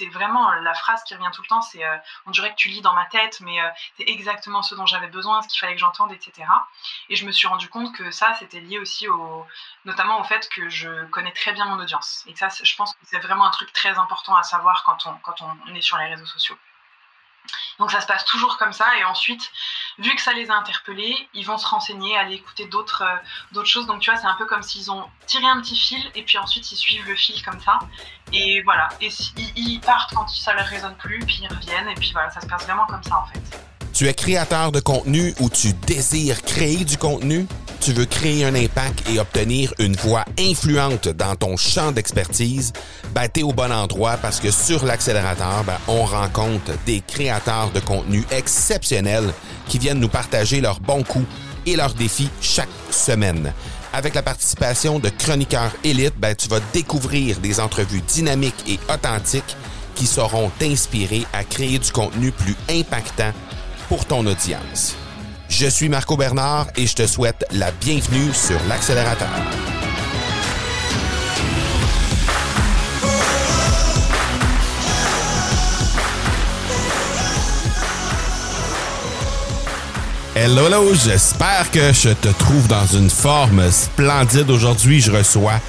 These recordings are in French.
c'est vraiment la phrase qui revient tout le temps, c'est on dirait que tu lis dans ma tête, mais c'est exactement ce dont j'avais besoin, ce qu'il fallait que j'entende, etc. Et je me suis rendu compte que ça, c'était lié aussi au, notamment au fait que je connais très bien mon audience. Et ça, je pense que c'est vraiment un truc très important à savoir quand on est sur les réseaux sociaux. Donc ça se passe toujours comme ça. Et ensuite, vu que ça les a interpellés, ils vont se renseigner, aller écouter d'autres euh, d'autres choses. Donc tu vois, c'est un peu comme s'ils ont tiré un petit fil et puis ensuite ils suivent le fil comme ça. Et voilà. Et ils, partent quand ça leur résonne plus, puis ils reviennent. Et puis voilà, ça se passe vraiment comme ça en fait. Tu es créateur de contenu ou tu désires créer du contenu? Tu veux créer un impact et obtenir une voix influente dans ton champ d'expertise? Ben, t'es au bon endroit parce que sur l'accélérateur, ben, on rencontre des créateurs de contenu exceptionnels qui viennent nous partager leurs bons coups et leurs défis chaque semaine. Avec la participation de chroniqueurs élites, ben, tu vas découvrir des entrevues dynamiques et authentiques qui sauront t'inspirer à créer du contenu plus impactant pour ton audience. Je suis Marco Bernard et je te souhaite la bienvenue sur l'accélérateur. Hello, hello, j'espère que je te trouve dans une forme splendide. Aujourd'hui, je reçois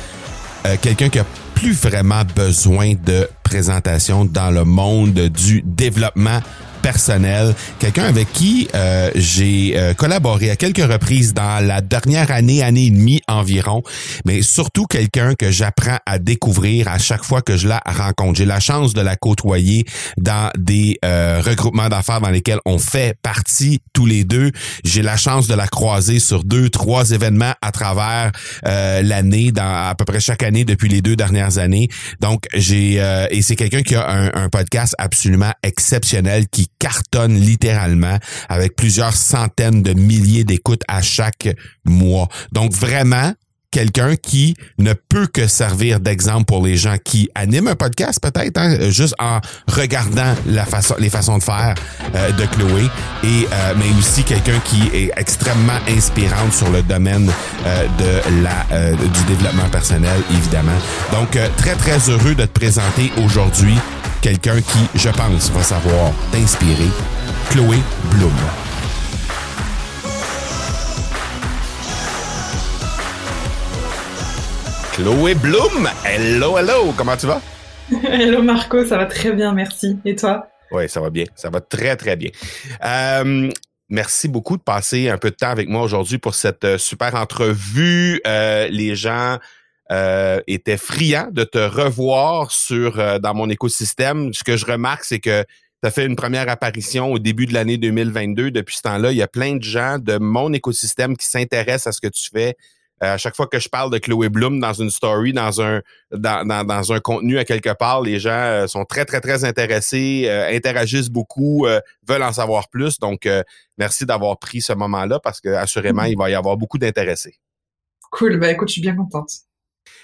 euh, quelqu'un qui a plus vraiment besoin de présentation dans le monde du développement personnel, quelqu'un avec qui euh, j'ai euh, collaboré à quelques reprises dans la dernière année, année et demie environ, mais surtout quelqu'un que j'apprends à découvrir à chaque fois que je la rencontre. J'ai la chance de la côtoyer dans des euh, regroupements d'affaires dans lesquels on fait partie tous les deux. J'ai la chance de la croiser sur deux, trois événements à travers l'année, dans à peu près chaque année depuis les deux dernières années. Donc j'ai et c'est quelqu'un qui a un, un podcast absolument exceptionnel qui cartonne littéralement avec plusieurs centaines de milliers d'écoutes à chaque mois. Donc vraiment, quelqu'un qui ne peut que servir d'exemple pour les gens qui animent un podcast peut-être, hein, juste en regardant la façon, les façons de faire euh, de Chloé, et euh, mais aussi quelqu'un qui est extrêmement inspirante sur le domaine euh, de la du développement personnel évidemment. Donc très très heureux de te présenter aujourd'hui quelqu'un qui, je pense, va savoir t'inspirer, Chloé Bloom. Chloé Bloom, hello, hello, comment tu vas? hello Marco, ça va très bien, merci. Et toi? Oui, ça va bien, ça va très, très bien. Euh, merci beaucoup de passer un peu de temps avec moi aujourd'hui pour cette euh, super entrevue. Euh, les gens euh, était friand de te revoir sur euh, dans mon écosystème. Ce que je remarque, c'est que tu as fait une première apparition au début de l'année 2022. Depuis ce temps-là, il y a plein de gens de mon écosystème qui s'intéressent à ce que tu fais. Euh, à chaque fois que je parle de Chloé Bloom dans une story, dans un dans, dans, un contenu à quelque part, les gens sont très, très, très intéressés, interagissent beaucoup, veulent en savoir plus. Donc, merci d'avoir pris ce moment-là parce que assurément, il va y avoir beaucoup d'intéressés. Cool, bah écoute, je suis bien contente.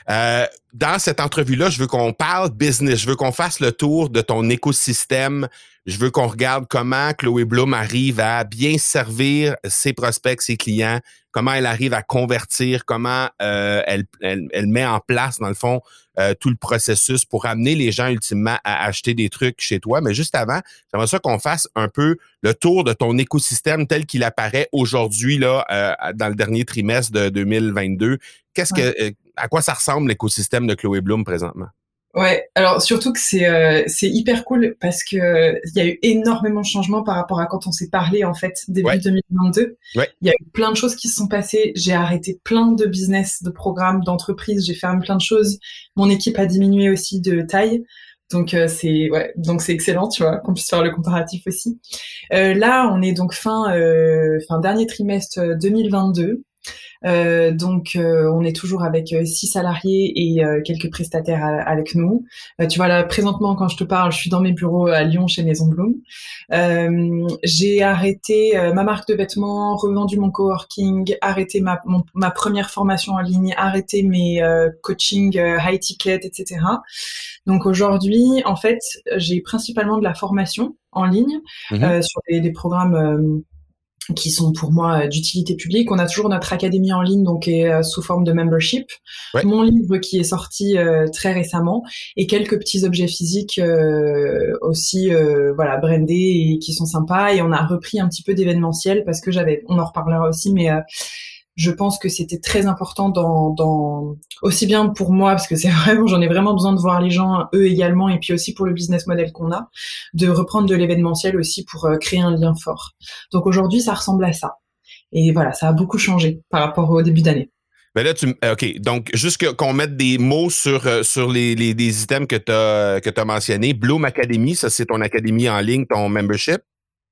Euh, dans cette entrevue-là, je veux qu'on parle business. Je veux qu'on fasse le tour de ton écosystème. Je veux qu'on regarde comment Chloé Bloom arrive à bien servir ses prospects, ses clients, comment elle arrive à convertir, comment euh, elle, elle, met en place, dans le fond, euh, tout le processus pour amener les gens ultimement à acheter des trucs chez toi. Mais juste avant, j'aimerais ça qu'on fasse un peu le tour de ton écosystème tel qu'il apparaît aujourd'hui là dans le dernier trimestre de 2022. Qu'est-ce que à quoi ça ressemble l'écosystème de Chloé Bloom présentement? Ouais, alors surtout que c'est euh, c'est hyper cool parce que il y a eu énormément de changements par rapport à quand on s'est parlé en fait début 2022. Il y a eu plein de choses qui se sont passées. J'ai arrêté plein de business, de programmes, d'entreprises. J'ai fermé plein de choses. Mon équipe a diminué aussi de taille. Donc euh, c'est ouais, donc c'est excellent, tu vois, qu'on puisse faire le comparatif aussi. Euh, là, on est donc fin euh, fin dernier trimestre 2022. Euh, donc, euh, on est toujours avec euh, six salariés et quelques prestataires avec nous. tu vois là, présentement, quand je te parle, je suis dans mes bureaux à Lyon chez Maison Bloom. j'ai arrêté ma marque de vêtements, revendu mon coworking, arrêté ma, ma première formation en ligne, arrêté mes coaching high ticket, etc. Donc aujourd'hui, en fait, j'ai principalement de la formation en ligne mmh sur des, des programmes qui sont pour moi euh, d'utilité publique. On a toujours notre académie en ligne, donc euh, sous forme de membership. Mon livre qui est sorti euh, très récemment et quelques petits objets physiques aussi, voilà, brandés et qui sont sympas. Et on a repris un petit peu d'événementiel parce que j'avais, on en reparlera aussi, mais je pense que c'était très important dans, dans, aussi bien pour moi parce que c'est vraiment j'en ai vraiment besoin de voir les gens eux également et puis aussi pour le business model qu'on a de reprendre de l'événementiel aussi pour euh, créer un lien fort. Donc aujourd'hui ça ressemble à ça et voilà ça a beaucoup changé par rapport au début d'année. Ben là, tu, euh, OK. Donc, juste qu'on mette des mots sur, euh, sur les, les, les items que tu as, que as mentionnés. Bloom Academy, ça, c'est ton académie en ligne, ton membership?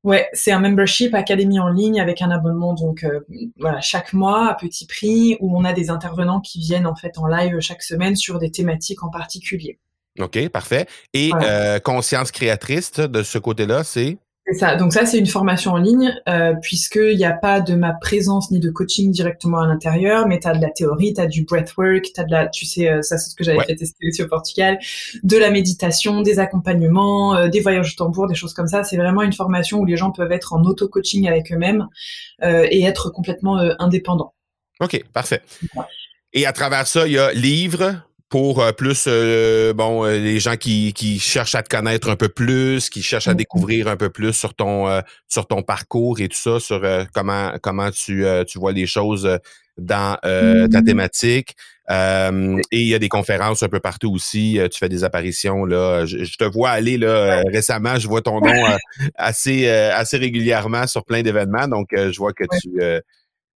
Ouais, c'est un membership académie en ligne avec un abonnement donc euh, voilà chaque mois à petit prix où on a des intervenants qui viennent en fait en live chaque semaine sur des thématiques en particulier. OK, parfait. Et euh, conscience créatrice de ce côté-là, c'est? C'est ça. Donc ça, c'est une formation en ligne, euh, puisqu'il n'y a pas de ma présence ni de coaching directement à l'intérieur, mais tu as de la théorie, tu as du breathwork, tu as de la, tu sais, euh, ça c'est ce que j'avais fait tester aussi au Portugal, de la méditation, des accompagnements, euh, des voyages au tambour, des choses comme ça. C'est vraiment une formation où les gens peuvent être en auto-coaching avec eux-mêmes euh, et être complètement indépendants. OK, parfait. Et à travers ça, il y a livres, pour euh, plus euh, bon euh, les gens qui, qui cherchent à te connaître un peu plus, qui cherchent à mmh découvrir un peu plus sur ton sur ton parcours et tout ça, sur comment comment tu, tu vois les choses dans ta mmh. thématique. et il y a des conférences un peu partout aussi. Tu fais des apparitions là. Je, te vois aller là récemment. Je vois ton nom assez assez régulièrement sur plein d'événements. Donc je vois que tu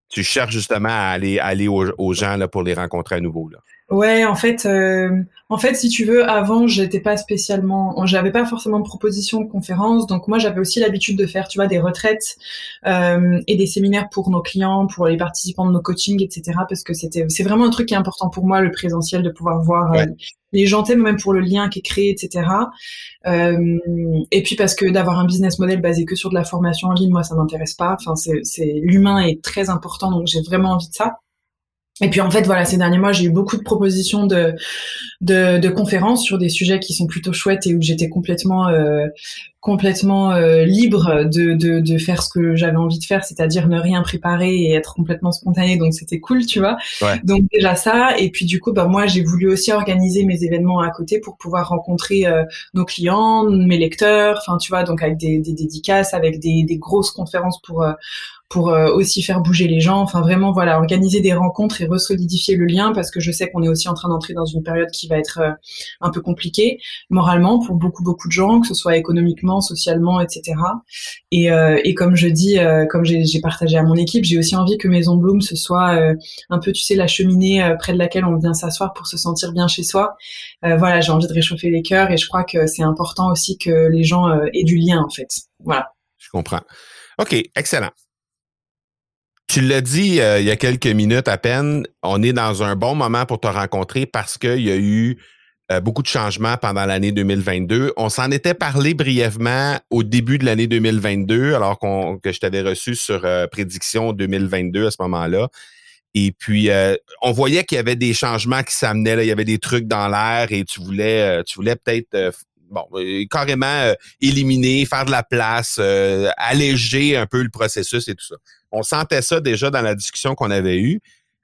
tu cherches justement à aller aller aux, aux gens là pour les rencontrer à nouveau là. Ouais, en fait, euh, en fait, si tu veux, avant, j'étais pas spécialement, j'avais pas forcément de proposition de conférence, donc moi, j'avais aussi l'habitude de faire, tu vois, des retraites euh, et des séminaires pour nos clients, pour les participants de nos coachings, etc. Parce que c'était, c'est vraiment un truc qui est important pour moi, le présentiel, de pouvoir voir euh, les gens, même pour le lien qui est créé, etc. Euh, et puis parce que d'avoir un business model basé que sur de la formation en ligne, moi, ça m'intéresse pas. Enfin, c'est, c'est l'humain est très important, donc j'ai vraiment envie de ça. Et puis en fait, voilà, ces derniers mois, j'ai eu beaucoup de propositions de, de, de, conférences sur des sujets qui sont plutôt chouettes et où j'étais complètement euh, complètement euh, libre de, de, de, faire ce que j'avais envie de faire, c'est-à-dire ne rien préparer et être complètement spontané. Donc c'était cool, tu vois. Donc déjà ça. Et puis du coup, bah moi, j'ai voulu aussi organiser mes événements à côté pour pouvoir rencontrer euh, nos clients, mes lecteurs. Enfin, tu vois, donc avec des, des dédicaces, avec des, des grosses conférences pour pour euh, aussi faire bouger les gens. Enfin, vraiment, voilà, organiser des rencontres et resolidifier le lien parce que je sais qu'on est aussi en train d'entrer dans une période qui va être euh, un peu compliquée moralement pour beaucoup, beaucoup de gens, que ce soit économiquement, socialement, etc. Et, euh, et comme je dis, comme j'ai partagé à mon équipe, j'ai aussi envie que Maison Bloom ce soit un peu, tu sais, la cheminée près de laquelle on vient s'asseoir pour se sentir bien chez soi. voilà, j'ai envie de réchauffer les cœurs et je crois que c'est important aussi que les gens aient du lien, en fait. Voilà. Je comprends. OK, excellent. Tu l'as dit euh, il y a quelques minutes à peine, on est dans un bon moment pour te rencontrer parce qu'il y a eu euh, beaucoup de changements pendant l'année 2022. On s'en était parlé brièvement au début de l'année 2022, alors qu'on, que je t'avais reçu sur euh, prédiction 2022 à ce moment-là. Et puis, on voyait qu'il y avait des changements qui s'amenaient. Il y avait des trucs dans l'air et tu voulais, tu voulais peut-être bon, carrément éliminer, faire de la place, alléger un peu le processus et tout ça on sentait ça déjà dans la discussion qu'on avait eue.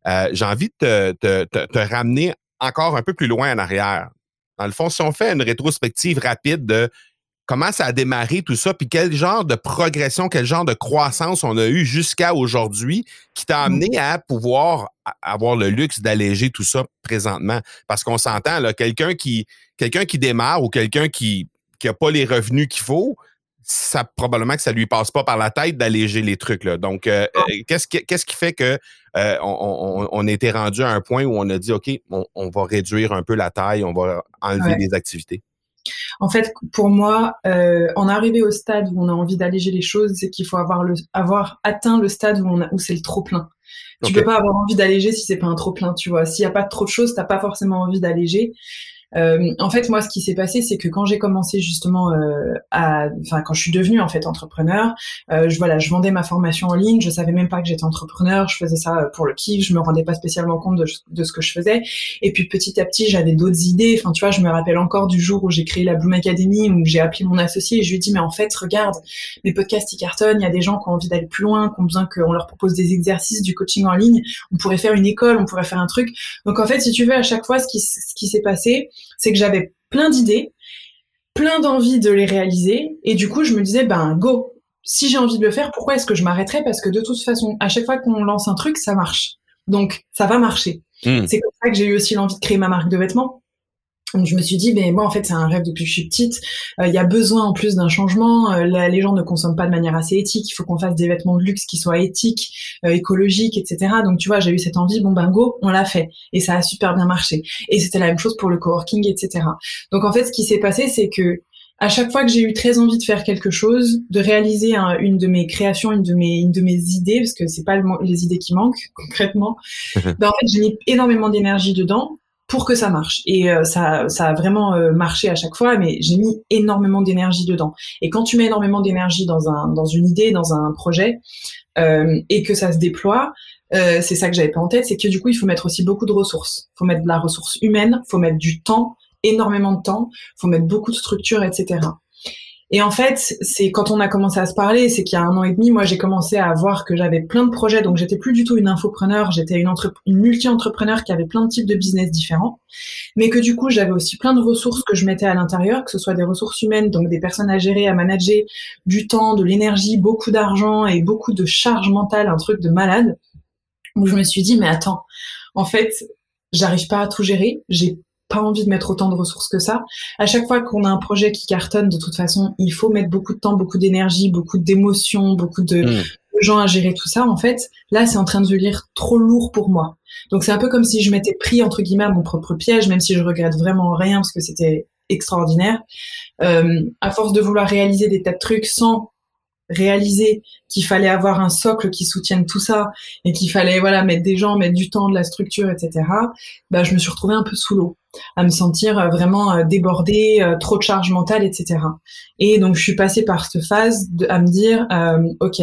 Euh, j'ai envie de te, te, ramener encore un peu plus loin en arrière. Dans le fond, si on fait une rétrospective rapide de comment ça a démarré tout ça, puis quel genre de progression, quel genre de croissance on a eu jusqu'à aujourd'hui qui t'a amené mm-hmm. à pouvoir avoir le luxe d'alléger tout ça présentement? Parce qu'on s'entend, là, quelqu'un qui, quelqu'un qui démarre ou quelqu'un qui n'a pas les revenus qu'il faut, ça probablement que ça lui passe pas par la tête d'alléger les trucs là. Donc euh, euh, qu'est-ce qui qu'est-ce qui fait que euh, on, on, était rendu à un point où on a dit ok on, va réduire un peu la taille, on va enlever des activités? En fait, pour moi, euh, en arrivé au stade où on a envie d'alléger les choses, c'est qu'il faut avoir le avoir atteint le stade où on où c'est le trop plein. Tu peux pas avoir envie d'alléger si c'est pas un trop plein, tu vois. S'il y a pas trop de choses, t'as pas forcément envie d'alléger. Euh, en fait, moi, ce qui s'est passé, c'est que quand j'ai commencé justement euh, à, enfin, quand je suis devenue en fait entrepreneur, euh, je voilà, je vendais ma formation en ligne, je savais même pas que j'étais entrepreneur, je faisais ça pour le kiff, je me rendais pas spécialement compte de, de ce que je faisais. Et puis petit à petit, j'avais d'autres idées. Enfin, tu vois, je me rappelle encore du jour où j'ai créé la Bloom Academy, où j'ai appelé mon associé et je lui ai dit, mais en fait, regarde, mes podcasts ils cartonnent, il y a des gens qui ont envie d'aller plus loin, qui ont besoin qu'on leur propose des exercices, du coaching en ligne. On pourrait faire une école, on pourrait faire un truc. Donc en fait, si tu veux, à chaque fois, ce qui, ce qui s'est passé, c'est que j'avais plein d'idées, plein d'envie de les réaliser, et du coup, je me disais, ben go. Si j'ai envie de le faire, pourquoi est-ce que je m'arrêterais? Parce que de toute façon, à chaque fois qu'on lance un truc, ça marche. Donc, ça va marcher. Hmm. C'est comme ça que j'ai eu aussi l'envie de créer ma marque de vêtements. Donc je me suis dit, ben moi en fait c'est un rêve depuis que je suis petite. Euh, il y a besoin en plus d'un changement. Euh, les gens ne consomment pas de manière assez éthique. Il faut qu'on fasse des vêtements de luxe qui soient éthiques, euh, écologiques, etc. Donc tu vois, j'ai eu cette envie. Bon ben go, on l'a fait et ça a super bien marché. Et c'était la même chose pour le coworking, etc. Donc en fait, ce qui s'est passé, c'est que à chaque fois que j'ai eu très envie de faire quelque chose, de réaliser une de mes créations, une de mes, une de mes idées, parce que c'est pas les idées qui manquent concrètement, ben en fait j'ai mis énormément d'énergie dedans pour que ça marche. Et euh, ça, ça a vraiment euh, marché à chaque fois, mais j'ai mis énormément d'énergie dedans. Et quand tu mets énormément d'énergie dans un, dans une idée, dans un projet, euh, et que ça se déploie, c'est ça que j'avais pas en tête, c'est que du coup il faut mettre aussi beaucoup de ressources. Il faut mettre de la ressource humaine, il faut mettre du temps, énormément de temps, il faut mettre beaucoup de structure, etc. Et en fait, c'est quand on a commencé à se parler, c'est qu'il y a un an et demi, moi j'ai commencé à voir que j'avais plein de projets, donc j'étais plus du tout une infopreneur, j'étais une, une multi-entrepreneur qui avait plein de types de business différents, mais que du coup j'avais aussi plein de ressources que je mettais à l'intérieur, que ce soit des ressources humaines, donc des personnes à gérer, à manager, du temps, de l'énergie, beaucoup d'argent et beaucoup de charge mentale, un truc de malade, où je me suis dit mais attends, en fait j'arrive pas à tout gérer, j'ai pas envie de mettre autant de ressources que ça. À chaque fois qu'on a un projet qui cartonne, de toute façon, il faut mettre beaucoup de temps, beaucoup d'énergie, beaucoup d'émotions, beaucoup de, hmm. gens à gérer tout ça. En fait, là, c'est en train de devenir trop lourd pour moi. Donc c'est un peu comme si je m'étais pris entre guillemets à mon propre piège, même si je regrette vraiment rien parce que c'était extraordinaire. Euh, à force de vouloir réaliser des tas de trucs sans réaliser qu'il fallait avoir un socle qui soutienne tout ça et qu'il fallait voilà mettre des gens, mettre du temps, de la structure, etc. Bah, je me suis retrouvée un peu sous l'eau, à me sentir euh, vraiment euh, débordée, euh, trop de charge mentale, etc. Et donc je suis passée par cette phase de, à me dire, ok,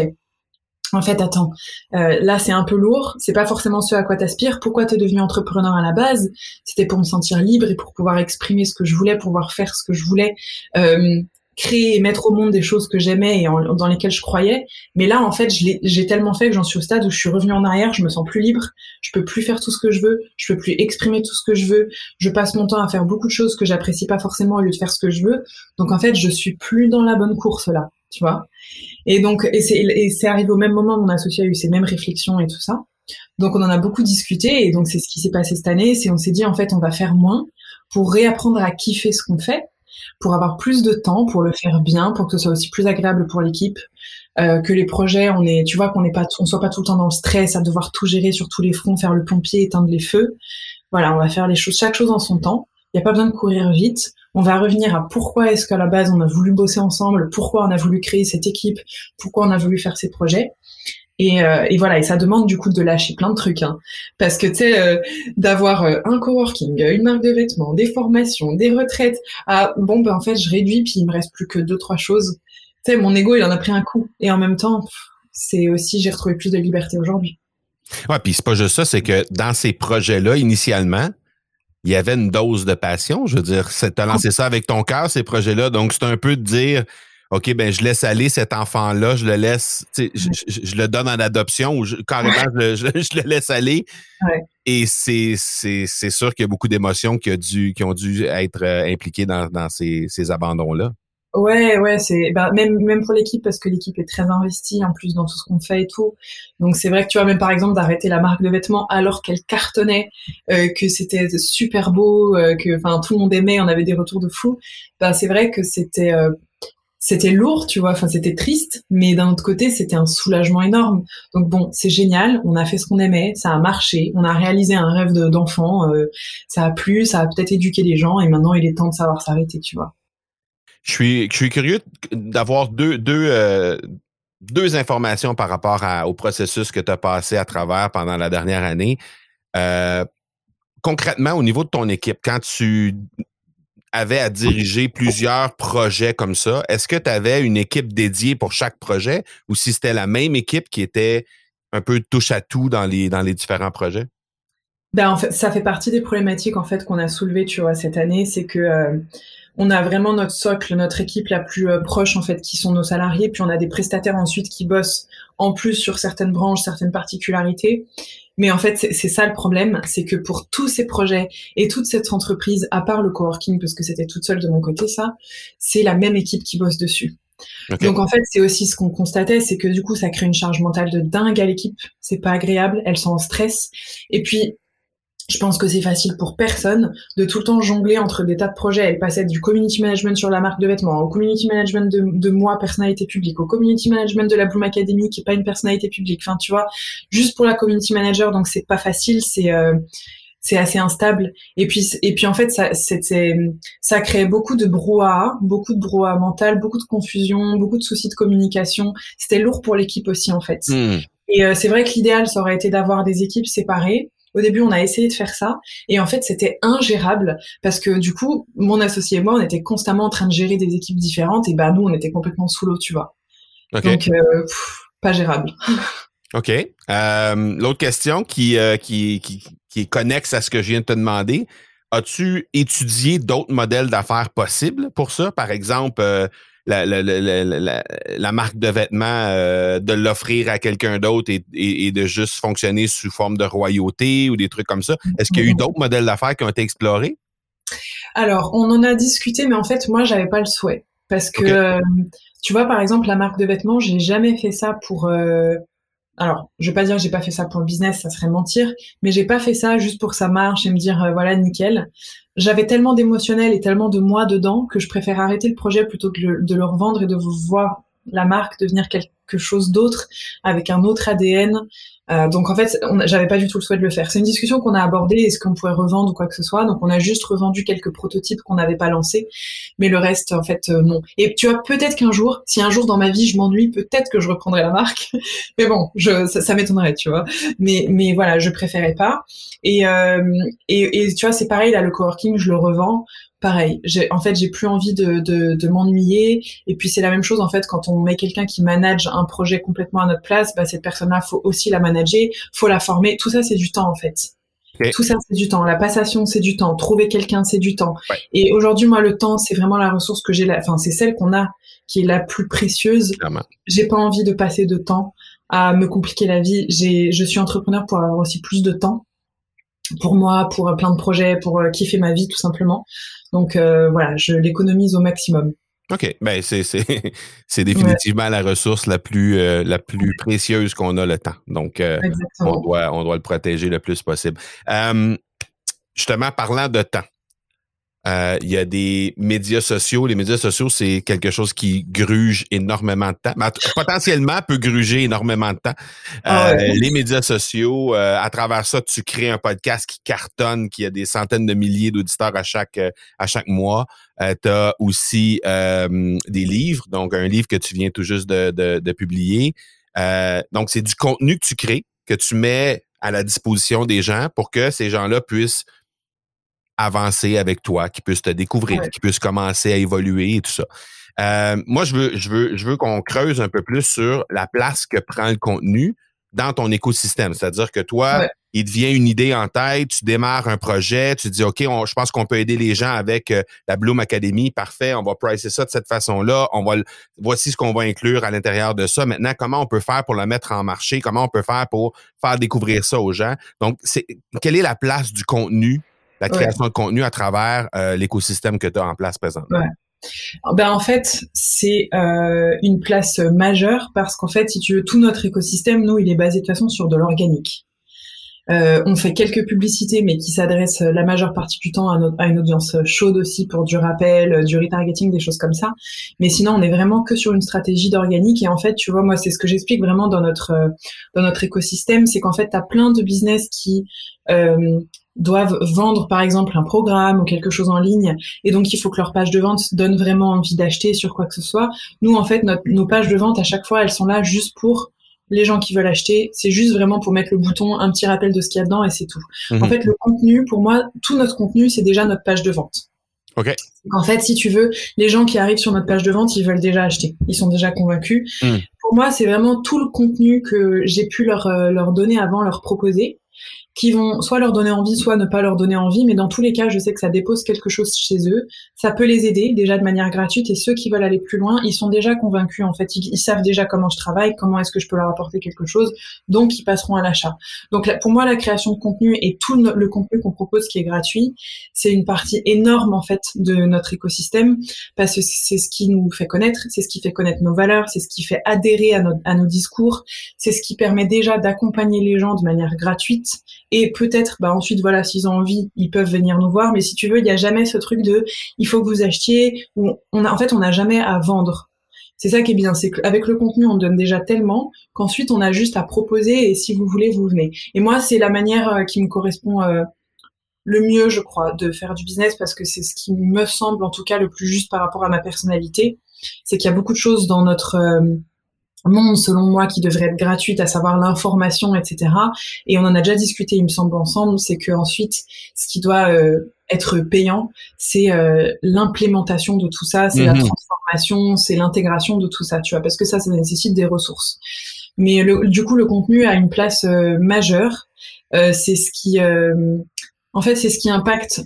en fait, attends, là c'est un peu lourd, c'est pas forcément ce à quoi t'aspires. Pourquoi t'es devenu entrepreneur à la base? C'était pour me sentir libre et pour pouvoir exprimer ce que je voulais, pouvoir faire ce que je voulais créer et mettre au monde des choses que j'aimais et dans lesquelles je croyais. Mais là, en fait, j'ai tellement fait que j'en suis au stade où je suis revenue en arrière, je me sens plus libre, je peux plus faire tout ce que je veux, je peux plus exprimer tout ce que je veux, je passe mon temps à faire beaucoup de choses que j'apprécie pas forcément au lieu de faire ce que je veux. Donc en fait, je suis plus dans la bonne course là, tu vois. Et donc, et c'est arrivé au même moment, mon associé a eu ces mêmes réflexions et tout ça. Donc on en a beaucoup discuté et donc c'est ce qui s'est passé cette année, c'est on s'est dit en fait on va faire moins pour réapprendre à kiffer ce qu'on fait pour avoir plus de temps, pour le faire bien, pour que ce soit aussi plus agréable pour l'équipe, euh, que les projets, on est, tu vois, qu'on n'est pas, on soit pas tout le temps dans le stress, à devoir tout gérer sur tous les fronts, faire le pompier, éteindre les feux. Voilà, on va faire les choses, chaque chose en son temps. Il n'y a pas besoin de courir vite. On va revenir à pourquoi est-ce qu'à la base on a voulu bosser ensemble, pourquoi on a voulu créer cette équipe, pourquoi on a voulu faire ces projets. Euh, et, voilà, et ça demande du coup de lâcher plein de trucs, hein. parce que tu sais, euh, d'avoir euh, un coworking, une marque de vêtements, des formations, des retraites, ah bon ben en fait je réduis puis il me reste plus que deux trois choses. Tu sais, mon ego il en a pris un coup, et en même temps c'est aussi j'ai retrouvé plus de liberté aujourd'hui. Ouais, puis c'est pas juste ça, c'est que dans ces projets-là initialement, il y avait une dose de passion. Je veux dire, t'as lancé ça avec ton cœur ces projets-là, donc c'est un peu de dire OK, ben je laisse aller cet enfant-là, je le laisse, je, je, le donne en adoption ou carrément je, le laisse aller. Et c'est, c'est, sûr qu'il y a beaucoup d'émotions qui, qui ont dû être euh, impliquées dans, dans ces, ces abandons-là. Ouais, ouais, c'est bah, même même pour l'équipe parce que l'équipe est très investie en plus dans tout ce qu'on fait et tout. Donc c'est vrai que tu vois même par exemple d'arrêter la marque de vêtements alors qu'elle cartonnait, euh, que c'était super beau, euh, que enfin tout le monde aimait, on avait des retours de fou. Bah c'est vrai que c'était c'était lourd, tu vois, enfin c'était triste, mais d'un autre côté c'était un soulagement énorme. Donc bon, c'est génial, on a fait ce qu'on aimait, ça a marché, on a réalisé un rêve d'enfant, euh, ça a plu, ça a peut-être éduqué les gens, et maintenant il est temps de savoir s'arrêter, tu vois. Je suis, je suis curieux d'avoir deux, deux, euh, deux informations par rapport au processus que tu as passé à travers pendant la dernière année. Euh, concrètement, au niveau de ton équipe, quand tu avais à diriger plusieurs projets comme ça, est-ce que tu avais une équipe dédiée pour chaque projet ou si c'était la même équipe qui était un peu touche à tout dans les, dans les différents projets? Ben, en fait, ça fait partie des problématiques en fait qu'on a soulevées, cette année, c'est que euh, on a vraiment notre socle, notre équipe la plus euh, proche en fait, qui sont nos salariés, puis on a des prestataires ensuite qui bossent en plus sur certaines branches, certaines particularités. Mais en fait, c'est ça le problème, c'est que pour tous ces projets et toute cette entreprise, à part le coworking, parce que c'était toute seule de mon côté, ça, c'est la même équipe qui bosse dessus. Donc en fait, c'est aussi ce qu'on constatait, c'est que du coup, ça crée une charge mentale de dingue à l'équipe. C'est pas agréable, elles sont en stress. Et puis je pense que c'est facile pour personne de tout le temps jongler entre des tas de projets. Elle passait du community management sur la marque de vêtements, au community management de, de moi, personnalité publique, au community management de la Bloom Academy, qui est pas une personnalité publique. Enfin, tu vois, juste pour la community manager, donc c'est pas facile, c'est euh, c'est assez instable. Et puis et puis en fait, ça c'était ça crée beaucoup de brouhaha, beaucoup de brouhaha mental, beaucoup de confusion, beaucoup de soucis de communication. C'était lourd pour l'équipe aussi en fait. Hmm. Et euh, c'est vrai que l'idéal, ça aurait été d'avoir des équipes séparées au début, on a essayé de faire ça, et en fait, c'était ingérable parce que du coup, mon associé et moi, on était constamment en train de gérer des équipes différentes, et bah nous, on était complètement sous l'eau, tu vois. Donc, euh, pas gérable. OK. Euh, l'autre question qui, euh, qui, qui, qui est connexe à ce que je viens de te demander, as-tu étudié d'autres modèles d'affaires possibles pour ça? Par exemple, la, la, la, la, marque de vêtements, euh, de l'offrir à quelqu'un d'autre et, et, de juste fonctionner sous forme de royauté ou des trucs comme ça. Est-ce qu'il y a eu d'autres modèles d'affaires qui ont été explorés? Alors, on en a discuté, mais en fait, moi, j'avais pas le souhait. Parce que, euh, tu vois, par exemple, la marque de vêtements, j'ai jamais fait ça pour... Euh, alors, je vais pas dire que j'ai pas fait ça pour le business, ça serait mentir, mais j'ai pas fait ça juste pour que ça marche et me dire voilà nickel j'avais tellement d'émotionnel et tellement de moi dedans que je préfère arrêter le projet plutôt que de le revendre et de voir la marque devenir quelque chose d'autre avec un autre ADN. Euh, donc en fait, j'avais pas du tout le souhait de le faire. C'est une discussion qu'on a abordée, est-ce qu'on pourrait revendre ou quoi que ce soit. Donc on a juste revendu quelques prototypes qu'on n'avait pas lancés, mais le reste en fait euh, non. Et tu vois, peut-être qu'un jour, si un jour dans ma vie je m'ennuie, peut-être que je reprendrai la marque. mais bon, je, ça, ça m'étonnerait, tu vois. Mais mais voilà, je préférais pas. Et, euh, et, et tu vois, c'est pareil là, le coworking, je le revends pareil. J'ai, en fait, j'ai plus envie de, de, de m'ennuyer. Et puis c'est la même chose en fait quand on met quelqu'un qui manage un projet complètement à notre place, bah, cette personne-là, faut aussi la manager, faut la former. Tout ça, c'est du temps en fait. Tout ça, c'est du temps. La passation, c'est du temps. Trouver quelqu'un, c'est du temps. Et aujourd'hui, moi, le temps, c'est vraiment la ressource que j'ai. La... Enfin, c'est celle qu'on a qui est la plus précieuse. J'ai pas envie de passer de temps à me compliquer la vie. J'ai, je suis entrepreneur pour avoir aussi plus de temps pour moi, pour plein de projets, pour euh, kiffer ma vie tout simplement. Donc euh, voilà, je l'économise au maximum. OK. Ben, c'est, c'est, c'est définitivement la ressource la plus, euh, la plus précieuse qu'on a le temps. Donc, on, doit, on doit le protéger le plus possible. justement, parlant de temps, euh, il y a des médias sociaux. Les médias sociaux, c'est quelque chose qui gruge énormément de temps. potentiellement peut gruger énormément de temps. Ah euh, les médias sociaux, euh, à travers ça, tu crées un podcast qui cartonne, qui a des centaines de milliers d'auditeurs à chaque à chaque mois. tu as aussi des livres, donc un livre que tu viens tout juste de, de, de publier. donc, c'est du contenu que tu crées, que tu mets à la disposition des gens pour que ces gens-là puissent avancer avec toi, qui puisse te découvrir, qui puisse commencer à évoluer et tout ça. Euh, moi, je veux, je veux, je veux qu'on creuse un peu plus sur la place que prend le contenu dans ton écosystème. C'est-à-dire que toi, il te vient une idée en tête, tu démarres un projet, tu dis, OK, je pense qu'on peut aider les gens avec euh, la Bloom Academy. Parfait, on va pricer ça de cette façon-là. On va, voici ce qu'on va inclure à l'intérieur de ça. Maintenant, comment on peut faire pour le mettre en marché? Comment on peut faire pour faire découvrir ça aux gens? Donc, c'est, quelle est la place du contenu la création de contenu à travers euh, l'écosystème que tu as en place présentement? Ben en fait, c'est euh, une place majeure parce qu'en fait, si tu veux, tout notre écosystème, nous, il est basé de toute façon sur de l'organique. Euh, on fait quelques publicités, mais qui s'adressent la majeure partie du temps à, une audience chaude aussi pour du rappel, du retargeting, des choses comme ça. Mais sinon, on est vraiment que sur une stratégie d'organique. Et en fait, tu vois, moi, c'est ce que j'explique vraiment dans notre dans notre écosystème, c'est qu'en fait, tu as plein de business qui euh, doivent vendre par exemple un programme ou quelque chose en ligne et donc il faut que leur page de vente donne vraiment envie d'acheter sur quoi que ce soit. Nous en fait nos pages de vente à chaque fois elles sont là juste pour les gens qui veulent acheter, c'est juste vraiment pour mettre le bouton, un petit rappel de ce qu'il y a dedans et c'est tout. En mhm. fait le contenu pour moi tout notre contenu c'est déjà notre page de vente. OK. En fait, si tu veux, les gens qui arrivent sur notre page de vente, ils veulent déjà acheter. Ils sont déjà convaincus. Hmm. Pour moi, c'est vraiment tout le contenu que j'ai pu leur, euh, leur donner avant, leur proposer qui vont soit leur donner envie, soit ne pas leur donner envie. Mais dans tous les cas, je sais que ça dépose quelque chose chez eux. Ça peut les aider déjà de manière gratuite. Et ceux qui veulent aller plus loin, ils sont déjà convaincus. En fait, ils, savent déjà comment je travaille, comment est-ce que je peux leur apporter quelque chose. Donc, ils passeront à l'achat. Donc, pour moi, la création de contenu et tout le contenu qu'on propose qui est gratuit, c'est une partie énorme en fait de notre écosystème parce que c'est ce qui nous fait connaître, c'est ce qui fait connaître nos valeurs, c'est ce qui fait adhérer à, à nos discours, c'est ce qui permet déjà d'accompagner les gens de manière gratuite et peut-être, bah ensuite, voilà, s'ils ont envie, ils peuvent venir nous voir. Mais si tu veux, il n'y a jamais ce truc de, il faut que vous achetiez. Ou on a, en fait, on n'a jamais à vendre. C'est ça qui est bien, c'est qu'avec le contenu, on donne déjà tellement qu'ensuite, on a juste à proposer et si vous voulez, vous venez. Et moi, c'est la manière euh, qui me correspond euh, le mieux, je crois, de faire du business parce que c'est ce qui me semble, en tout cas, le plus juste par rapport à ma personnalité. C'est qu'il y a beaucoup de choses dans notre euh, monde, selon moi, qui devrait être gratuite, à savoir l'information, etc. Et on en a déjà discuté, il me semble, ensemble, c'est que ensuite, ce qui doit euh, être payant, c'est euh, l'implémentation de tout ça, c'est la mhm. transformation, c'est l'intégration de tout ça, tu vois, parce que ça, ça nécessite des ressources. Mais le, du coup, le contenu a une place euh, majeure. c'est ce qui, en fait, c'est ce qui impacte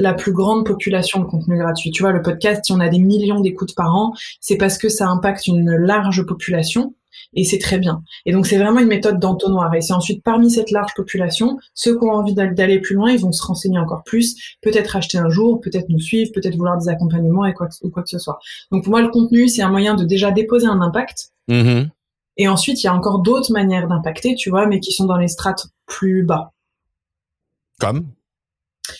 la plus grande population de contenu gratuit. Tu vois, le podcast, si on a des millions d'écoutes par an, c'est parce que ça impacte une large population et c'est très bien. Et donc c'est vraiment une méthode d'entonnoir. Et c'est ensuite parmi cette large population, ceux qui ont envie d'aller plus loin, ils vont se renseigner encore plus, peut-être acheter un jour, peut-être nous suivre, peut-être vouloir des accompagnements et quoi que, ou quoi que ce soit. Donc pour moi, le contenu, c'est un moyen de déjà déposer un impact. Mm-hmm. Et ensuite, il y a encore d'autres manières d'impacter, tu vois, mais qui sont dans les strates plus bas. Comme?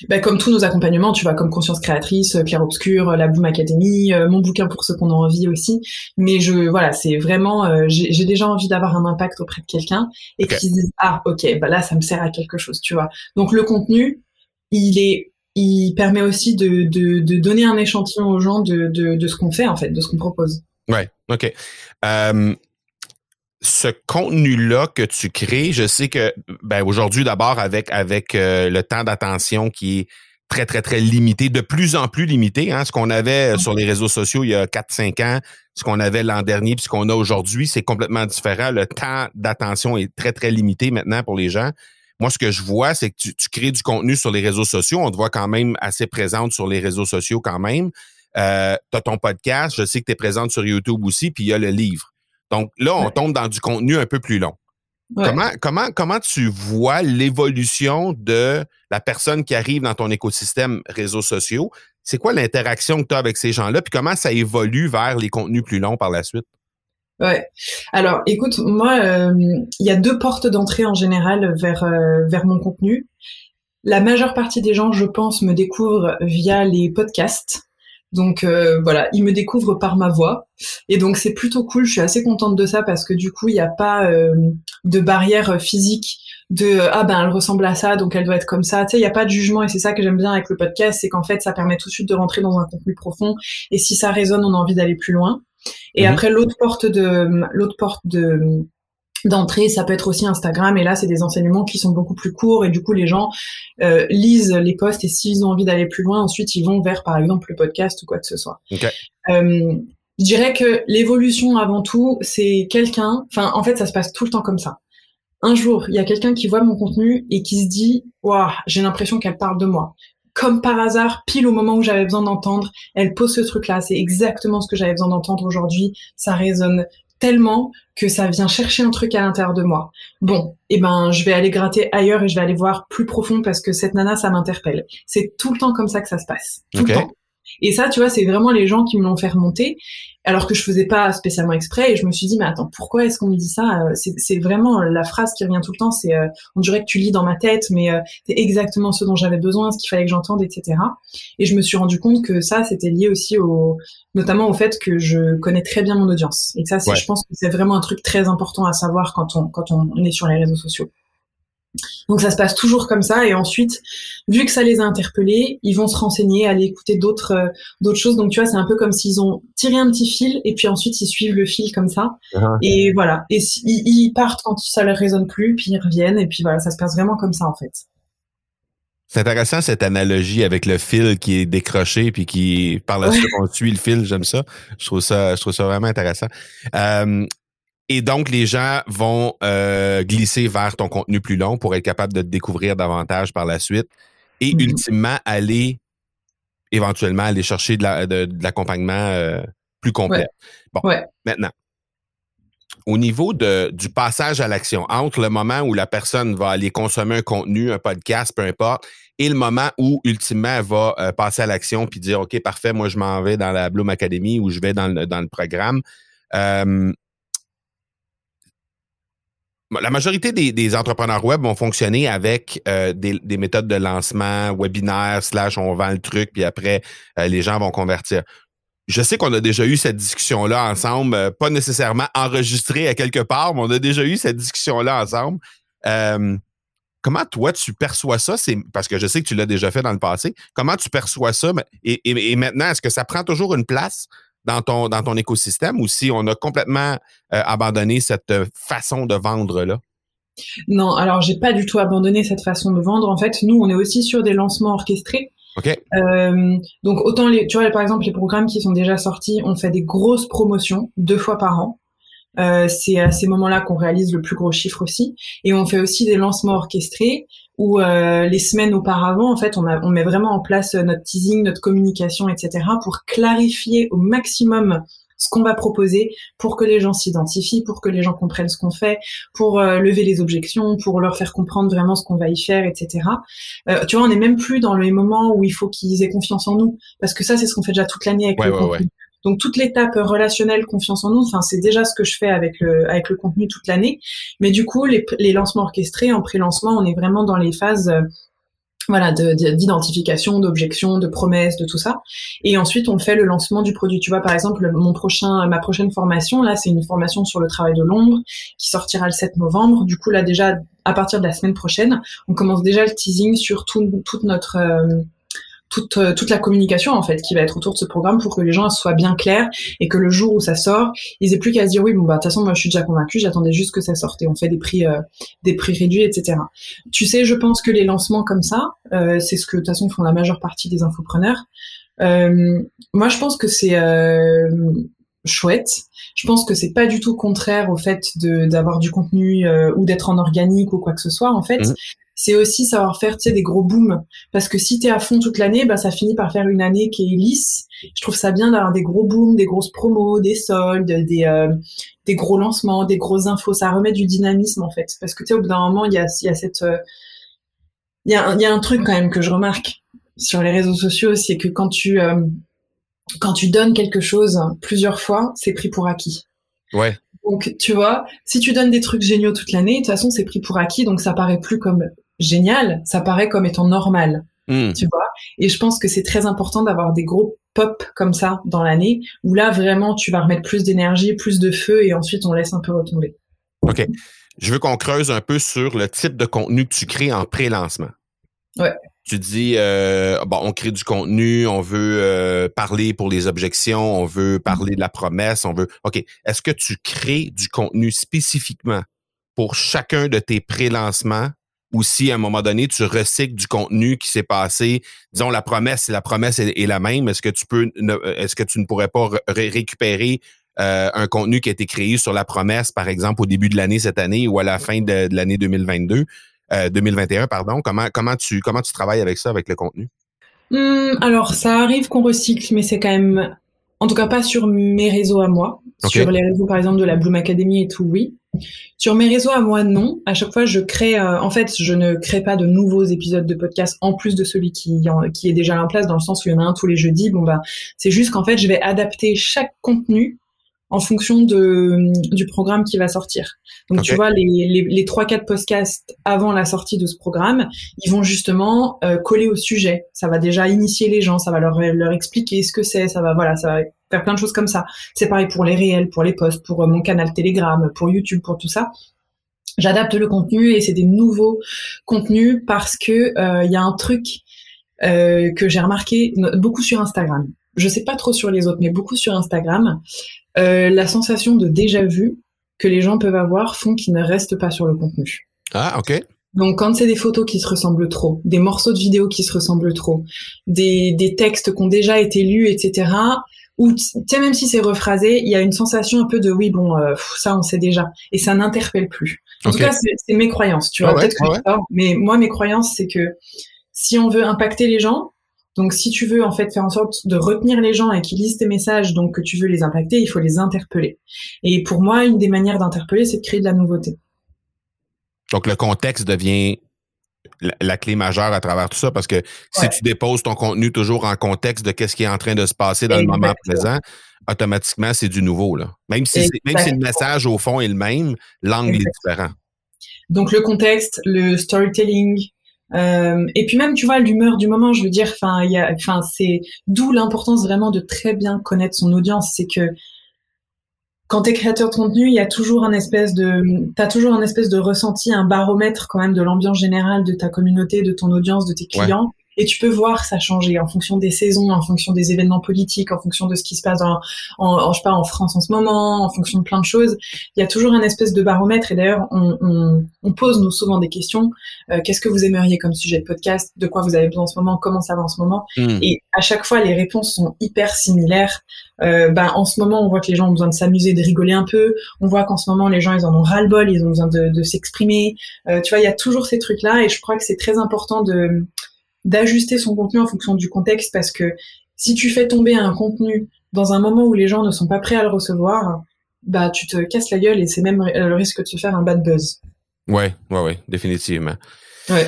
Bah, comme tous nos accompagnements, tu vois, comme Conscience Créatrice, Pierre Obscur, la Boom Academy, euh, mon bouquin pour ceux qu'on a envie aussi. Mais je, voilà, c'est vraiment, euh, j'ai déjà envie d'avoir un impact auprès de quelqu'un et qu'ils se disent, ah, ok, bah là, ça me sert à quelque chose, tu vois. Donc le contenu, il est, il permet aussi de, de, de donner un échantillon aux gens de, de, de ce qu'on fait, en fait, de ce qu'on propose. Ouais, ok. Euh, ce contenu-là que tu crées, je sais que ben, aujourd'hui, d'abord, avec, avec euh, le temps d'attention qui est très, très, très limité, de plus en plus limité. Hein, ce qu'on avait sur les réseaux sociaux il y a 4-5 ans, ce qu'on avait l'an dernier, puis ce qu'on a aujourd'hui, c'est complètement différent. Le temps d'attention est très, très limité maintenant pour les gens. Moi, ce que je vois, c'est que tu, tu, crées du contenu sur les réseaux sociaux. On te voit quand même assez présente sur les réseaux sociaux quand même. Euh, tu as ton podcast, je sais que tu es présente sur YouTube aussi, puis il y a le livre. Donc là, on tombe dans du contenu un peu plus long. Comment, comment, comment tu vois l'évolution de la personne qui arrive dans ton écosystème réseaux sociaux? C'est quoi l'interaction que tu as avec ces gens-là? Puis comment ça évolue vers les contenus plus longs par la suite? Ouais. Alors, écoute, moi, euh, il y a deux portes d'entrée en général vers, euh, vers mon contenu. La majeure partie des gens, je pense, me découvrent via les podcasts. Donc euh, voilà, il me découvre par ma voix. Et donc c'est plutôt cool, je suis assez contente de ça parce que du coup, il n'y a pas euh, de barrière physique de ah ben elle ressemble à ça donc elle doit être comme ça tu sais il y a pas de jugement. Et c'est ça que j'aime bien avec le podcast. C'est qu'en fait ça permet tout de suite de rentrer dans un contenu profond. Et si ça résonne on a envie d'aller plus loin. Et mhm. après l'autre porte de l'autre porte de d'entrée, ça peut être aussi Instagram, et là c'est des enseignements qui sont beaucoup plus courts, et du coup les gens euh, lisent les posts, et s'ils ont envie d'aller plus loin, ensuite ils vont vers par exemple le podcast ou quoi que ce soit. Euh, je dirais que l'évolution avant tout, c'est quelqu'un, enfin en fait ça se passe tout le temps comme ça. Un jour, il y a quelqu'un qui voit mon contenu et qui se dit, waouh, j'ai l'impression qu'elle parle de moi. Comme par hasard, pile au moment où j'avais besoin d'entendre, elle pose ce truc-là. C'est exactement ce que j'avais besoin d'entendre aujourd'hui. Ça résonne tellement que ça vient chercher un truc à l'intérieur de moi. Bon, eh ben, je vais aller gratter ailleurs et je vais aller voir plus profond parce que cette nana, ça m'interpelle. C'est tout le temps comme ça que ça se passe. Tout le temps. Et ça, tu vois, c'est vraiment les gens qui me l'ont fait remonter, alors que je faisais pas spécialement exprès. Et je me suis dit, mais attends, pourquoi est-ce qu'on me dit ça euh, C'est vraiment la phrase qui revient tout le temps. C'est, euh, on dirait que tu lis dans ma tête, mais euh, c'est exactement ce dont j'avais besoin, ce qu'il fallait que j'entende, etc. Et je me suis rendu compte que ça, c'était lié aussi au, notamment au fait que je connais très bien mon audience. Et ça, je pense que c'est vraiment un truc très important à savoir quand on quand on est sur les réseaux sociaux. Donc ça se passe toujours comme ça et ensuite, vu que ça les a interpellés, ils vont se renseigner, aller écouter d'autres euh, d'autres choses. Donc tu vois, c'est un peu comme s'ils ont tiré un petit fil et puis ensuite ils suivent le fil comme ça. Uh-huh. Et voilà, et ils, partent quand ça leur résonne plus, puis ils reviennent et puis voilà, ça se passe vraiment comme ça en fait. C'est intéressant cette analogie avec le fil qui est décroché puis qui par la suite on suit le fil. J'aime ça. Je trouve ça, je trouve ça vraiment intéressant. Euh, et donc les gens vont euh, glisser vers ton contenu plus long pour être capable de te découvrir davantage par la suite et mm-hmm. ultimement aller éventuellement aller chercher de, l'accompagnement euh, plus complet. Bon, maintenant au niveau de, du passage à l'action, entre le moment où la personne va aller consommer un contenu, un podcast, peu importe, et le moment où, ultimement, elle va euh, passer à l'action puis dire, OK, parfait, moi, je m'en vais dans la Bloom Academy ou je vais dans le, dans le programme. Euh, la majorité des, entrepreneurs web vont fonctionner avec euh, des, des, méthodes de lancement, webinaire, slash on vend le truc, puis après, les gens vont convertir je sais qu'on a déjà eu cette discussion-là ensemble, euh, pas nécessairement enregistrée à quelque part, mais on a déjà eu cette discussion-là ensemble. Euh, comment toi tu perçois ça? C'est parce que je sais que tu l'as déjà fait dans le passé. Comment tu perçois ça? Et, maintenant, est-ce que ça prend toujours une place? Dans ton, dans ton écosystème ou si on a complètement euh, abandonné cette façon de vendre-là? Non, alors j'ai pas du tout abandonné cette façon de vendre. En fait, nous, on est aussi sur des lancements orchestrés. Euh, donc autant les, tu vois par exemple les programmes qui sont déjà sortis, on fait des grosses promotions deux fois par an. Euh, c'est à ces moments-là qu'on réalise le plus gros chiffre aussi, et on fait aussi des lancements orchestrés où euh, les semaines auparavant, en fait, on, a, on met vraiment en place notre teasing, notre communication, etc. pour clarifier au maximum ce qu'on va proposer pour que les gens s'identifient, pour que les gens comprennent ce qu'on fait, pour euh, lever les objections, pour leur faire comprendre vraiment ce qu'on va y faire, etc. Euh, tu vois, on n'est même plus dans les moments où il faut qu'ils aient confiance en nous, parce que ça, c'est ce qu'on fait déjà toute l'année avec le contenu. Donc toute l'étape relationnelle, confiance en nous, enfin c'est déjà ce que je fais avec le avec le contenu toute l'année. Mais du coup, les, les lancements orchestrés en pré-lancement, on est vraiment dans les phases euh, voilà, d'identification, d'objection, de promesses, de tout ça. Et ensuite, on fait le lancement du produit. Tu vois, par exemple, mon prochain, ma prochaine formation, là, c'est une formation sur le travail de l'ombre qui sortira le 7 novembre. Du coup, là, déjà, à partir de la semaine prochaine, on commence déjà le teasing sur tout, toute notre, euh, toute, euh, toute la communication en fait qui va être autour de ce programme pour que les gens soient bien clairs et que le jour où ça sort, ils aient plus qu'à se dire oui bon bah de toute façon moi je suis déjà convaincu, j'attendais juste que ça sorte et on fait des prix euh, des prix réduits etc. Tu sais je pense que les lancements comme ça, euh, c'est ce que de toute façon font la majeure partie des infopreneurs. Euh, moi je pense que c'est chouette. Je pense que c'est pas du tout contraire au fait d'avoir du contenu ou d'être en organique ou quoi que ce soit en fait. Mmh c'est aussi savoir faire tu sais, des gros booms. Parce que si tu es à fond toute l'année, bah, ça finit par faire une année qui est lisse. Je trouve ça bien d'avoir des gros booms, des grosses promos, des soldes, des, euh, des gros lancements, des grosses infos. Ça remet du dynamisme en fait. Parce que tu sais, au bout d'un moment, il y a, y a cette... Euh, il y, a, y a un truc quand même que je remarque sur les réseaux sociaux, c'est que quand tu, euh, quand tu donnes quelque chose plusieurs fois, c'est pris pour acquis. Ouais. Donc, tu vois, si tu donnes des trucs géniaux toute l'année, de toute façon, c'est pris pour acquis, donc ça paraît plus comme génial, ça paraît comme étant normal. Hmm. Tu vois Et je pense que c'est très important d'avoir des gros pop comme ça dans l'année, où là, vraiment, tu vas remettre plus d'énergie, plus de feu, et ensuite, on laisse un peu retomber. OK. Je veux qu'on creuse un peu sur le type de contenu que tu crées en pré-lancement. Ouais. Tu dis, euh, bon, on crée du contenu, on veut euh, parler pour les objections, on veut parler de la promesse, on veut. OK. Est-ce que tu crées du contenu spécifiquement pour chacun de tes pré-lancements ou si à un moment donné, tu recycles du contenu qui s'est passé, disons la promesse, la promesse est, la même, est-ce que tu peux est-ce que tu ne pourrais pas récupérer euh, un contenu qui a été créé sur la promesse, par exemple, au début de l'année cette année ou à la fin de, l'année 2022, 2021, euh, pardon? Comment, comment, tu, comment tu travailles avec ça, avec le contenu? Hum, alors, ça arrive qu'on recycle, mais c'est quand même, en tout cas pas sur mes réseaux à moi. Sur les réseaux, par exemple, de la Bloom Academy et tout, oui. Sur mes réseaux à moi, non. À chaque fois, je crée. Euh, en fait, je ne crée pas de nouveaux épisodes de podcast en plus de celui qui, qui est déjà en place, dans le sens où il y en a un tous les jeudis. Bon bah, c'est juste qu'en fait, je vais adapter chaque contenu en fonction de, du programme qui va sortir. Donc tu vois, les, les, les 3-4 podcasts avant la sortie de ce programme, ils vont justement euh, coller au sujet. Ça va déjà initier les gens, ça va leur, leur expliquer ce que c'est, ça va voilà, ça va faire plein de choses comme ça. C'est pareil pour les réels, pour les posts, pour euh, mon canal Telegram, pour YouTube, pour tout ça. J'adapte le contenu et c'est des nouveaux contenus parce que euh, il y a un truc que j'ai remarqué beaucoup sur Instagram. Je sais pas trop sur les autres, mais beaucoup sur Instagram. Euh, la sensation de déjà vu que les gens peuvent avoir font qu'ils ne restent pas sur le contenu. Ah, ok. Donc quand c'est des photos qui se ressemblent trop, des morceaux de vidéos qui se ressemblent trop, des, des textes qui ont déjà été lus, etc. Ou tu sais même si c'est rephrasé, il y a une sensation un peu de oui bon euh, ça on sait déjà et ça n'interpelle plus. En tout cas c'est mes croyances, tu vois peut-être que mais moi mes croyances c'est que si on veut impacter les gens, donc si tu veux en fait faire en sorte de retenir les gens et qu'ils lisent tes messages, donc que tu veux les impacter, il faut les interpeller. Et pour moi une des manières d'interpeller c'est de créer de la nouveauté. Donc, le contexte devient la, clé majeure à travers tout ça parce que si tu déposes ton contenu toujours en contexte de qu'est-ce qui est en train de se passer dans le moment présent, automatiquement, c'est du nouveau. Là. Même si, même si le message au fond est le même, l'angle est différent. Donc, le contexte, le storytelling, euh, et puis même, tu vois, l'humeur du moment, je veux dire, enfin, il y a, enfin, c'est d'où l'importance vraiment de très bien connaître son audience. C'est que quand tu es créateur de contenu, il y a toujours un espèce de, t'as toujours un espèce de ressenti, un baromètre quand même de l'ambiance générale de ta communauté, de ton audience, de tes clients. Et tu peux voir ça changer en fonction des saisons, en fonction des événements politiques, en fonction de ce qui se passe en, en, je sais pas, en France en ce moment, en fonction de plein de choses. Il y a toujours un espèce de baromètre. Et d'ailleurs, on, on, on, pose nous souvent des questions. Euh, Qu'est-ce que vous aimeriez comme sujet de podcast? De quoi vous avez besoin en ce moment? Comment ça va en ce moment? Hmm. Et à chaque fois, les réponses sont hyper similaires. Euh, ben, en ce moment, on voit que les gens ont besoin de s'amuser, de rigoler un peu. On voit qu'en ce moment, les gens, ils en ont ras-le-bol, ils ont besoin de, de s'exprimer. Euh, tu vois, il y a toujours ces trucs-là, et je crois que c'est très important de d'ajuster son contenu en fonction du contexte, parce que si tu fais tomber un contenu dans un moment où les gens ne sont pas prêts à le recevoir, bah tu te casses la gueule et c'est même le risque de se faire un bad buzz. Ouais, ouais, ouais, définitivement. Ouais.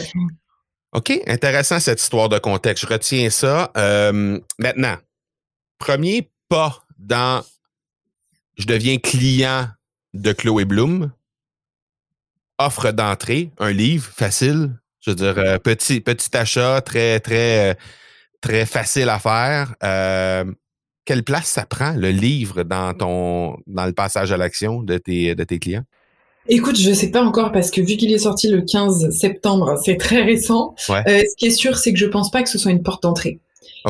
OK, intéressant cette histoire de contexte. Je retiens ça. Euh, maintenant, premier pas dans je deviens client de Chloé Bloom. Offre d'entrée, un livre facile. Je veux dire, euh, petit, petit achat, très, très, très facile à faire. Euh, quelle place ça prend, le livre, dans ton dans le passage à l'action de tes, de tes clients? Écoute, je sais pas encore parce que vu qu'il est sorti le 15 septembre, c'est très récent. Euh, ce qui est sûr, c'est que je pense pas que ce soit une porte d'entrée.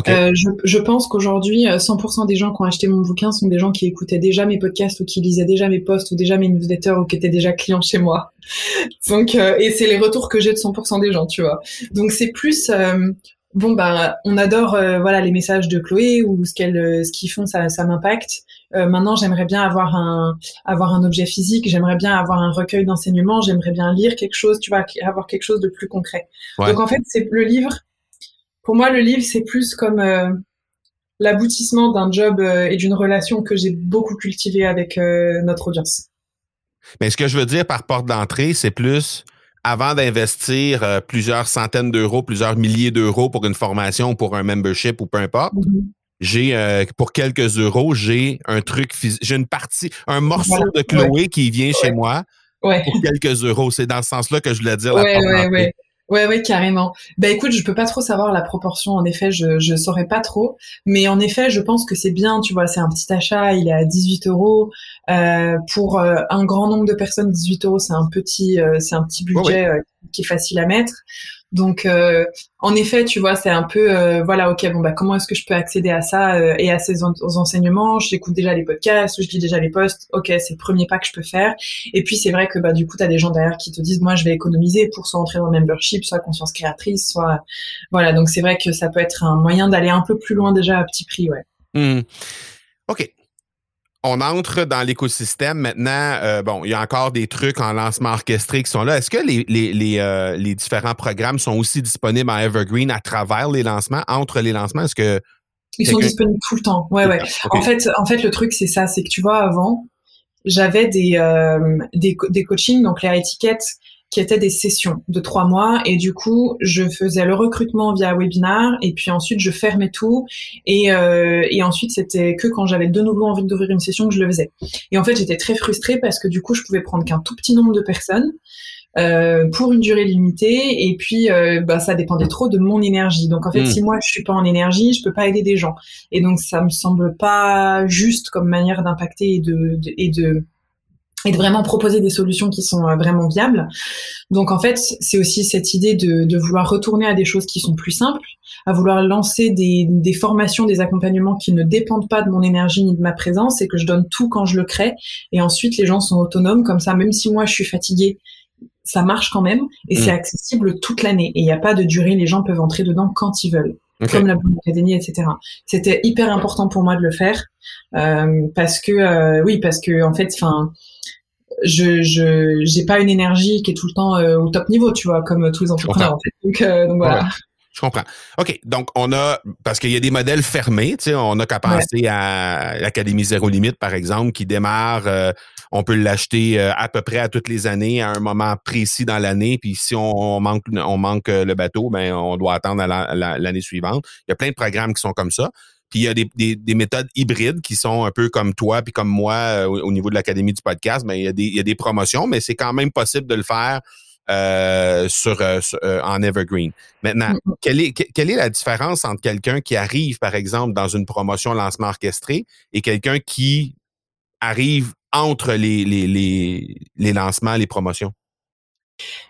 Euh, je, je, pense qu'aujourd'hui, 100% euh, des gens qui ont acheté mon bouquin sont des gens qui écoutaient déjà mes podcasts ou qui lisaient déjà mes posts ou déjà mes newsletters ou qui étaient déjà clients chez moi. Donc, euh, et c'est les retours que j'ai de 100% des gens, tu vois. Donc c'est plus euh, bon bah on adore voilà les messages de Chloé ou ce qu'elle ce qu'ils font ça ça m'impacte. maintenant j'aimerais bien avoir un avoir un objet physique, j'aimerais bien avoir un recueil d'enseignements, j'aimerais bien lire quelque chose, tu vois, avoir quelque chose de plus concret. Donc en fait c'est le livre pour moi, le livre, c'est plus comme euh, l'aboutissement d'un job euh, et d'une relation que j'ai beaucoup cultivé avec euh, notre audience. Mais ce que je veux dire par porte d'entrée, c'est plus avant d'investir plusieurs centaines d'euros, plusieurs milliers d'euros pour une formation, pour un membership ou peu importe. Mm-hmm. J'ai pour quelques euros, j'ai un truc j'ai une partie, un morceau de Chloé qui vient chez moi pour quelques euros. C'est dans ce sens-là que je voulais dire la porte Ouais, ouais, carrément. Bah écoute, je peux pas trop savoir la proportion. En effet, je je saurais pas trop, mais en effet, je pense que c'est bien. Tu vois, c'est un petit achat. Il est à 18 euros euh, pour euh, un grand nombre de personnes. 18 euros, c'est un petit, euh, c'est un petit budget qui est facile à mettre. Donc, euh, en effet, tu vois, c'est un peu, euh, voilà, ok, bon, bah, comment est-ce que je peux accéder à ça euh, et à ces enseignements? J'écoute déjà les podcasts, je lis déjà les posts. Ok, c'est le premier pas que je peux faire. Et puis, c'est vrai que, bah, du coup, tu as des gens derrière qui te disent, moi, je vais économiser pour soit entrer dans le membership, soit conscience créatrice, soit, voilà. Donc, c'est vrai que ça peut être un moyen d'aller un peu plus loin déjà à petit prix, ouais. Mmh. OK on entre dans l'écosystème maintenant. Euh, bon, il y a encore des trucs en lancement orchestré qui sont là. Est-ce que les, les, les, euh, les, différents programmes sont aussi disponibles à Evergreen à travers les lancements, entre les lancements? Est-ce que ils sont disponibles tout le temps. Ouais, ouais. En fait, en fait, le truc c'est ça, c'est que tu vois avant, j'avais des, euh, des des coachings donc les étiquettes qui étaient des sessions de trois mois. Et du coup je faisais le recrutement via webinar et puis ensuite je fermais tout. Et, euh, et ensuite c'était que quand j'avais de nouveau envie d'ouvrir une session que je le faisais. Et en fait j'étais très frustrée parce que du coup je pouvais prendre qu'un tout petit nombre de personnes euh, pour une durée limitée. Et puis euh, bah ça dépendait trop de mon énergie. Donc en fait hmm. si moi je suis pas en énergie je peux pas aider des gens. Et donc ça me semble pas juste comme manière d'impacter et de, de et de et de vraiment proposer des solutions qui sont euh, vraiment viables. Donc en fait, c'est aussi cette idée de, de, vouloir retourner à des choses qui sont plus simples, à vouloir lancer des, des, formations, des accompagnements qui ne dépendent pas de mon énergie ni de ma présence et que je donne tout quand je le crée. Et ensuite, les gens sont autonomes comme ça, même si moi je suis fatiguée, ça marche quand même et c'est mm. accessible toute l'année. Et il n'y a pas de durée, les gens peuvent entrer dedans quand ils veulent. Comme la Bloom Academy, etc. C'était hyper important pour moi de le faire euh, parce que euh, oui, parce que en fait, enfin, je je j'ai pas une énergie qui est tout le temps euh, au top niveau, tu vois, comme tous les entrepreneurs. En fait. donc, euh, donc voilà. Je comprends. OK. Donc, on a, parce qu'il y a des modèles fermés, tu sais, on n'a qu'à penser à l'Académie Zéro Limite, par exemple, qui démarre, euh, on peut l'acheter euh, à peu près à toutes les années, à un moment précis dans l'année. Puis si on manque, on manque le bateau, ben, on doit attendre l'année suivante. Il y a plein de programmes qui sont comme ça. Puis il y a des, des, méthodes hybrides qui sont un peu comme toi puis comme moi au, niveau de l'Académie du podcast. Ben, il, y a des, il y a des promotions, mais c'est quand même possible de le faire euh, sur, euh, euh, en Evergreen. Maintenant, quelle est, quelle est la différence entre quelqu'un qui arrive, par exemple, dans une promotion lancement orchestré et quelqu'un qui arrive entre les, les, les, les lancements, les promotions?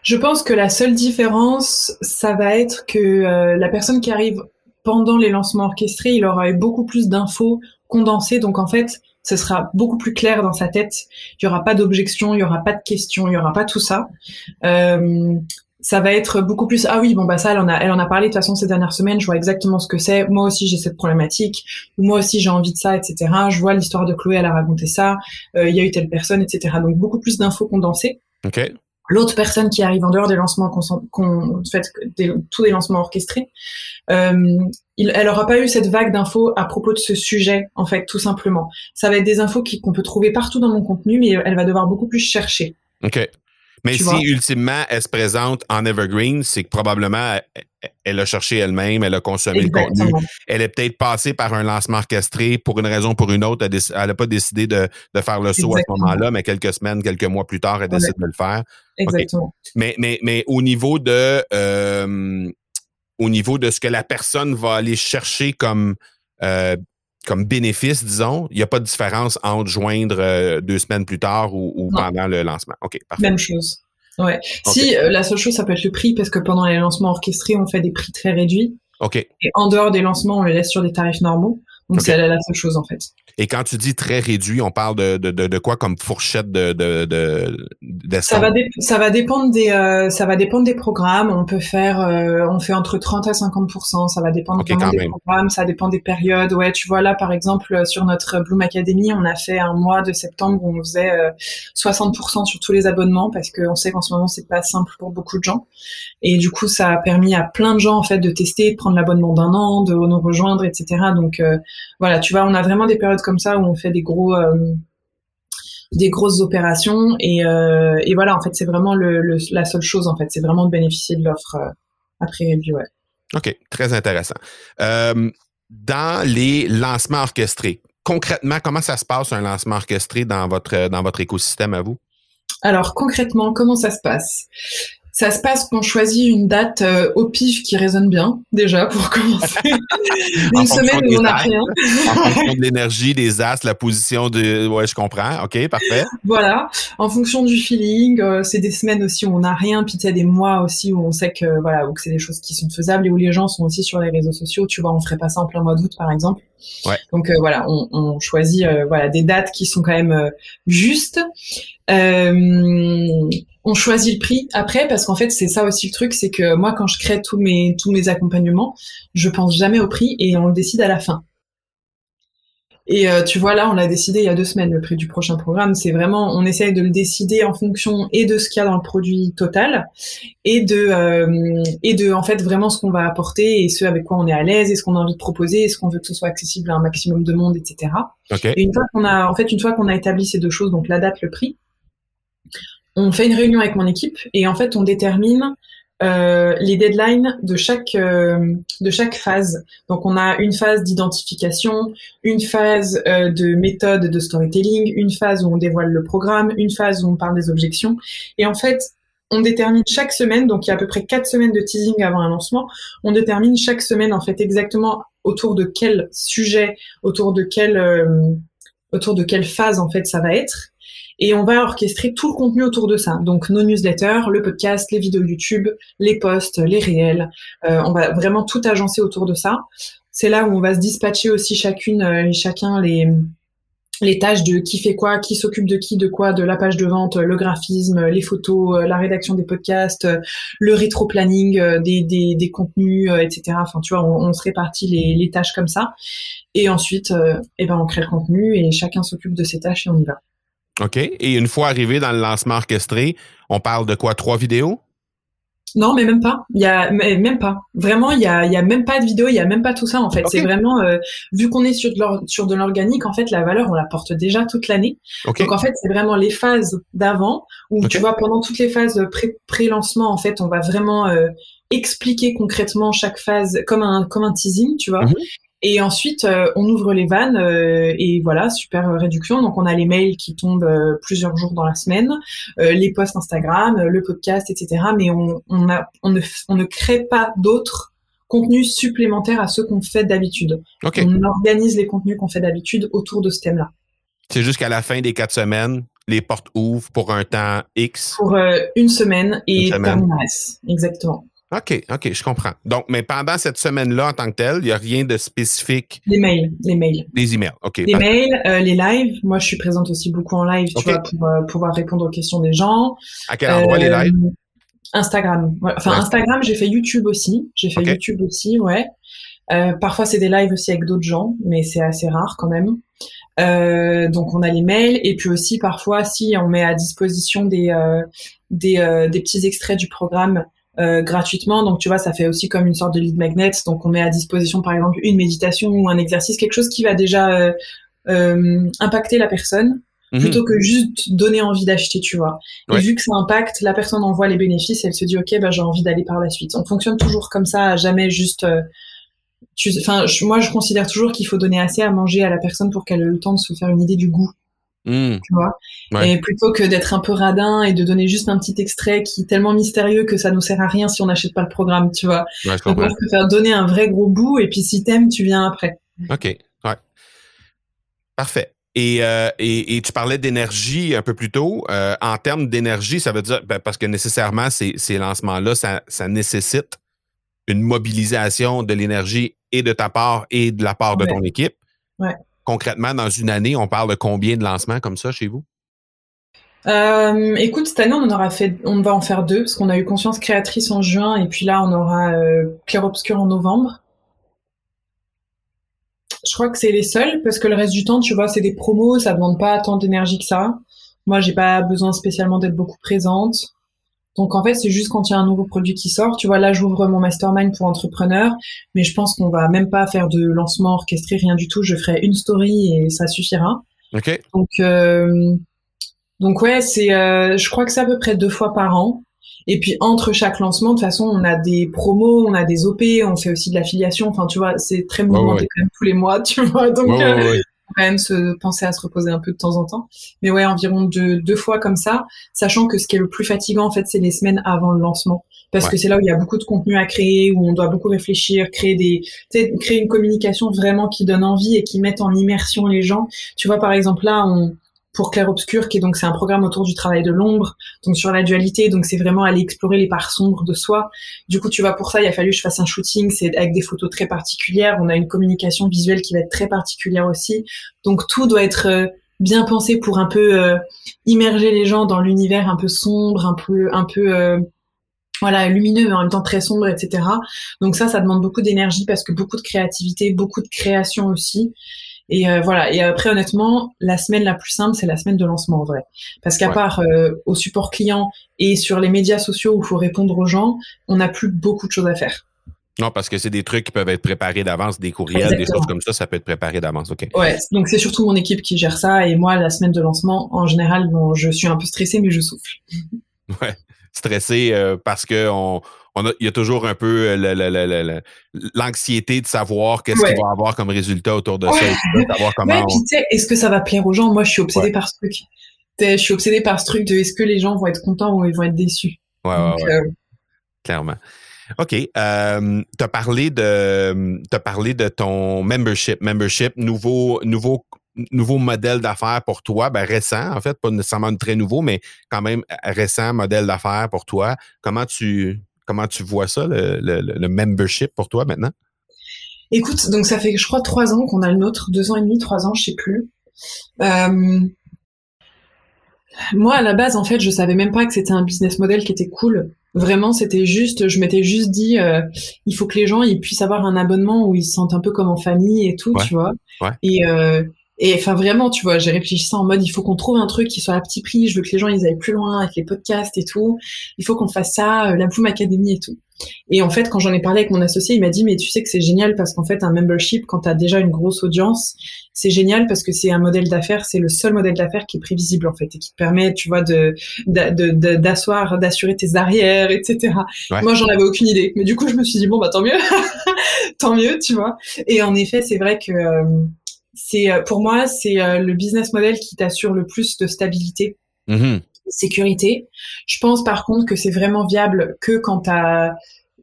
Je pense que la seule différence, ça va être que la personne qui arrive pendant les lancements orchestrés, il aura eu beaucoup plus d'infos condensées. Donc en fait, ce sera beaucoup plus clair dans sa tête. Il y aura pas d'objection, il y aura pas de questions, il y aura pas tout ça. Euh, ça va être beaucoup plus ah oui bon bah ça elle en a elle en a parlé de toute façon ces dernières semaines je vois exactement ce que c'est. Moi aussi j'ai cette problématique. Moi aussi j'ai envie de ça etc je vois l'histoire de Chloé elle a raconté ça. Euh, il y a eu telle personne etc donc beaucoup plus d'infos condensées. Ok l'autre personne qui arrive en dehors des lancements qu'on fait tous les lancements orchestrés euh, elle aura pas eu cette vague d'infos à propos de ce sujet en fait tout simplement. Ça va être des infos qu'on peut trouver partout dans mon contenu mais elle va devoir beaucoup plus chercher. Ok mais si ultimement elle se présente en evergreen c'est que probablement elle a cherché elle-même, elle a consommé le contenu. Elle est peut-être passée par un lancement orchestré pour une raison ou pour une autre. Elle n'a pas décidé de, faire le saut à ce moment-là, mais quelques semaines, quelques mois plus tard, elle décide de le faire. Exactement. Mais, mais, mais au niveau de euh, au niveau de ce que la personne va aller chercher comme euh, comme bénéfice, disons, il n'y a pas de différence entre joindre euh, deux semaines plus tard ou, pendant le lancement. OK, parfait. Même chose. Ouais. Si euh, la seule chose, ça peut être le prix, parce que pendant les lancements orchestrés, on fait des prix très réduits. OK. Et en dehors des lancements, on les laisse sur des tarifs normaux. Donc c'est la, seule chose en fait. Et quand tu dis très réduit, on parle de, de, de, quoi comme fourchette de, de, de, ça va ça va dépendre des euh, ça va dépendre des programmes. On peut faire euh, on fait entre 30 à 50 Ça va dépendre des programmes, ça dépend des périodes. Ouais, tu vois là par exemple sur notre Bloom Academy, on a fait un mois de septembre où on faisait 60 euh, sur tous les abonnements parce qu'on sait qu'en ce moment c'est pas simple pour beaucoup de gens. Et du coup, ça a permis à plein de gens en fait de tester, de prendre l'abonnement d'un an, de nous rejoindre, etc. Donc voilà, tu vois, on a vraiment des périodes comme ça où on fait des gros euh, des grosses opérations et, euh, et voilà en fait c'est vraiment le, la seule chose en fait c'est vraiment de bénéficier de l'offre euh, après review ouais. ok très intéressant. Dans les lancements orchestrés concrètement comment ça se passe un lancement orchestré dans votre dans votre écosystème à vous? Alors concrètement comment ça se passe? Ça se passe qu'on choisit une date euh, au pif qui résonne bien, déjà, pour commencer. une semaine où on n'a rien. en fonction de l'énergie, des as, la position de... Ouais, je comprends. OK, parfait. Voilà. En fonction du feeling, euh, c'est des semaines aussi où on n'a rien, puis il y a des mois aussi où on sait que, voilà, où c'est des choses qui sont faisables et où les gens sont aussi sur les réseaux sociaux. Tu vois, on ferait pas ça en plein mois d'août, par exemple. Ouais. Donc euh, voilà, on, on choisit voilà des dates qui sont quand même justes. On choisit le prix après parce qu'en fait c'est ça aussi le truc, c'est que moi quand je crée tous mes tous mes accompagnements, je pense jamais au prix et on le décide à la fin. Et euh, tu vois là, on l'a décidé il y a deux semaines le prix du prochain programme. C'est vraiment, on essaye de le décider en fonction et de ce qu'il y a dans le produit total et de euh, et de en fait vraiment ce qu'on va apporter et ce avec quoi on est à l'aise et ce qu'on a envie de proposer et ce qu'on veut que ce soit accessible à un maximum de monde, etc. Et une fois qu'on a en fait une fois qu'on a établi ces deux choses, donc la date, le prix, on fait une réunion avec mon équipe et en fait on détermine euh, les deadlines de chaque euh, de chaque phase. Donc on a une phase d'identification, une phase euh, de méthode de storytelling, une phase où on dévoile le programme, une phase où on parle des objections. Et en fait, on détermine chaque semaine, donc il y a à peu près quatre semaines de teasing avant un lancement, on détermine chaque semaine en fait exactement autour de quel sujet, autour de quelle autour de quelle phase en fait ça va être et on va orchestrer tout le contenu autour de ça. Donc nos newsletters, le podcast, les vidéos YouTube, les posts, les réels. Euh, on va vraiment tout agencer autour de ça. C'est là où on va se dispatcher aussi chacune euh, et chacun les les tâches de qui fait quoi, qui s'occupe de qui, de quoi, de la page de vente, le graphisme, les photos, la rédaction des podcasts, le rétro-planning des, des, des, contenus, etc. Enfin, tu vois, on, se répartit les, les, tâches comme ça. Et ensuite, eh ben, on crée le contenu et chacun s'occupe de ses tâches et on y va. OK. Et une fois arrivé dans le lancement orchestré, on parle de quoi? Trois vidéos? Non, mais même pas. Il y a même pas. Vraiment, il y a, il y a même pas de vidéo, il y a même pas tout ça en fait. C'est vraiment euh, vu qu'on est sur de sur de l'organique, en fait, la valeur on la porte déjà toute l'année. Donc en fait, c'est vraiment les phases d'avant où tu vois pendant toutes les phases pré lancement en fait, on va vraiment euh, expliquer concrètement chaque phase comme un comme un teasing, tu vois. Mhm. Et ensuite, euh, on ouvre les vannes euh, et voilà, super réduction. Donc, on a les mails qui tombent euh, plusieurs jours dans la semaine, les posts Instagram, le podcast, etc. Mais on, on, a, on, ne, on ne crée pas d'autres contenus supplémentaires à ceux qu'on fait d'habitude. On organise les contenus qu'on fait d'habitude autour de ce thème-là. C'est jusqu'à la fin des quatre semaines, les portes ouvrent pour un temps X. Pour une semaine et une Exactement. OK, OK, je comprends. Donc, mais pendant cette semaine-là, en tant que telle, il n'y a rien de spécifique? Les mails, les mails. Les emails, OK. Les mails, euh, les lives. Moi, je suis présente aussi beaucoup en live, tu vois, pour euh, pouvoir répondre aux questions des gens. À quel endroit les lives? Euh, Instagram. Enfin, Instagram, j'ai fait YouTube aussi. J'ai fait YouTube aussi, ouais. parfois, c'est des lives aussi avec d'autres gens, mais c'est assez rare quand même. donc, on a les mails et puis aussi parfois, si on met à disposition des des, des petits extraits du programme euh, gratuitement. Donc tu vois, ça fait aussi comme une sorte de lead magnet. Donc on met à disposition par exemple une méditation ou un exercice, quelque chose qui va déjà euh, euh, impacter la personne mhm. plutôt que juste donner envie d'acheter, tu vois. Et vu que ça impacte, la personne en voit les bénéfices, elle se dit ok, bah j'ai envie d'aller par la suite. On fonctionne toujours comme ça, jamais juste. tu, enfin, moi je considère toujours qu'il faut donner assez à manger à la personne pour qu'elle ait le temps de se faire une idée du goût Mmh. Tu vois? Et plutôt que d'être un peu radin et de donner juste un petit extrait qui est tellement mystérieux que ça nous sert à rien si on n'achète pas le programme, tu vois. Ouais, je Donc on préfère donner un vrai gros bout et puis si t'aimes, tu viens après. OK, ouais. Parfait. Et, euh, et, et, tu parlais d'énergie un peu plus tôt. Euh, en termes d'énergie, ça veut dire, ben, parce que nécessairement, ces, ces lancements-là, ça, ça nécessite une mobilisation de l'énergie et de ta part et de la part de ton équipe. Ouais concrètement, dans une année, on parle de combien de lancements comme ça chez vous? Euh, écoute, cette année, on va en faire deux, parce qu'on a eu Conscience Créatrice en juin, et puis là, on aura euh, Clair Obscur en novembre. Je crois que c'est les seuls, parce que le reste du temps, tu vois, c'est des promos, ça demande pas tant d'énergie que ça. Moi, j'ai pas besoin spécialement d'être beaucoup présente. Donc en fait, c'est juste quand il y a un nouveau produit qui sort. Tu vois, là, j'ouvre mon mastermind pour entrepreneurs, mais je pense qu'on va même pas faire de lancement orchestré, rien du tout. Je ferai une story et ça suffira. Ok. Donc euh, donc ouais, c'est, euh, je crois que c'est à peu près deux fois par an. Et puis entre chaque lancement, de toute façon, on a des promos, on a des OP, on fait aussi de l'affiliation. Enfin, tu vois, c'est très mouvementé quand même tous les mois, tu vois. Donc, euh, quand même se penser à se reposer un peu de temps en temps. Mais ouais, environ deux, deux fois comme ça, sachant que ce qui est le plus fatigant en fait, c'est les semaines avant le lancement, parce que c'est là où il y a beaucoup de contenu à créer, où on doit beaucoup réfléchir, créer des, créer une communication vraiment qui donne envie et qui mette en immersion les gens. Tu vois, par exemple là, on pour Clair Obscur, qui est donc c'est un programme autour du travail de l'ombre, donc sur la dualité, donc c'est vraiment aller explorer les parts sombres de soi. Du coup, tu vois, pour ça, il a fallu que je fasse un shooting, c'est avec des photos très particulières. On a une communication visuelle qui va être très particulière aussi. Donc tout doit être euh, bien pensé pour un peu euh, immerger les gens dans l'univers un peu sombre, un peu, un peu euh, voilà, lumineux, mais en même temps très sombre, etc. Donc ça, ça demande beaucoup d'énergie parce que beaucoup de créativité, beaucoup de création aussi. Et euh, voilà. Et après, honnêtement, la semaine la plus simple, c'est la semaine de lancement en vrai. Parce qu'à part euh, au support client et sur les médias sociaux où il faut répondre aux gens, on n'a plus beaucoup de choses à faire. Non, parce que c'est des trucs qui peuvent être préparés d'avance, des courriels, des choses comme ça, ça peut être préparé d'avance, ok. Ouais, donc c'est surtout mon équipe qui gère ça et moi, la semaine de lancement, en général, bon, je suis un peu stressée, mais je souffle. Ouais, stressé euh, parce que on, il y a toujours un peu euh, l'anxiété de savoir qu'est-ce qu'il va avoir comme résultat autour de ça. savoir comment est-ce que ça va plaire aux gens? Moi, je suis obsédée par ce truc. Je suis obsédée par ce truc de est-ce que les gens vont être contents ou ils vont être déçus? Ouais, ouais, euh, Clairement. OK. Euh, tu as parlé de as parlé de ton membership. Membership, nouveau, nouveau, nouveau modèle d'affaires pour toi, ben récent, en fait, pas nécessairement très nouveau, mais quand même récent modèle d'affaires pour toi. Comment tu Comment tu vois ça, le, membership pour toi maintenant? Écoute, donc ça fait, je crois, trois ans qu'on a le nôtre, deux ans et demi, trois ans, je sais plus. Moi, à la base, en fait, je savais même pas que c'était un business model qui était cool. Vraiment, c'était juste, je m'étais juste dit, euh, il faut que les gens ils puissent avoir un abonnement où ils se sentent un peu comme en famille et tout, tu vois. Et euh, et enfin vraiment, tu vois, j'ai réfléchi ça en mode, il faut qu'on trouve un truc qui soit à petit prix. Je veux que les gens ils aillent plus loin avec les podcasts et tout. Il faut qu'on fasse ça, euh, la Bloom Academy et tout. Et en fait, quand j'en ai parlé avec mon associé, il m'a dit, mais tu sais que c'est génial parce qu'en fait, un membership, quand tu as déjà une grosse audience, c'est génial parce que c'est un modèle d'affaires, c'est le seul modèle d'affaires qui est prévisible, en fait, et qui te permet, tu vois, de, d'asseoir, d'assurer tes arrières, etc. Moi, j'en avais aucune idée. Mais du coup, je me suis dit, bon, bah, tant mieux. tant mieux, tu vois. Et en effet, c'est vrai que, euh, c'est, euh, pour moi, c'est euh, le business model qui t'assure le plus de stabilité. Mm-hmm sécurité. Je pense par contre que c'est vraiment viable que quand tu as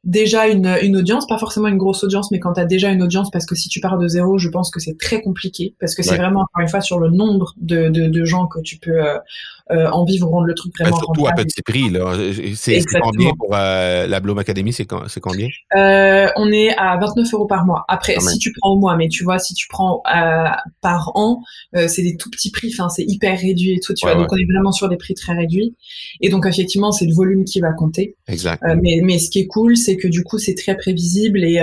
déjà une, une, audience, pas forcément une grosse audience, mais quand tu as déjà une audience, parce que si tu pars de zéro, je pense que c'est très compliqué, parce que c'est vraiment, encore une fois, sur le nombre de, de, de gens que tu peux euh, euh, en vivre rendre le truc vraiment Surtout à petit prix, là. C'est combien pour euh, la Bloom Academy? C'est combien? Euh, on est à 29 euros par mois. Après, si tu prends au mois, mais tu vois, si tu prends par an, c'est des tout petits prix, enfin, c'est hyper réduit et tout, tu vois. Donc, on est vraiment sur des prix très réduits. Et donc, effectivement, c'est le volume qui va compter. Exact. mais, mais ce qui est cool, c'est que du coup, c'est très prévisible et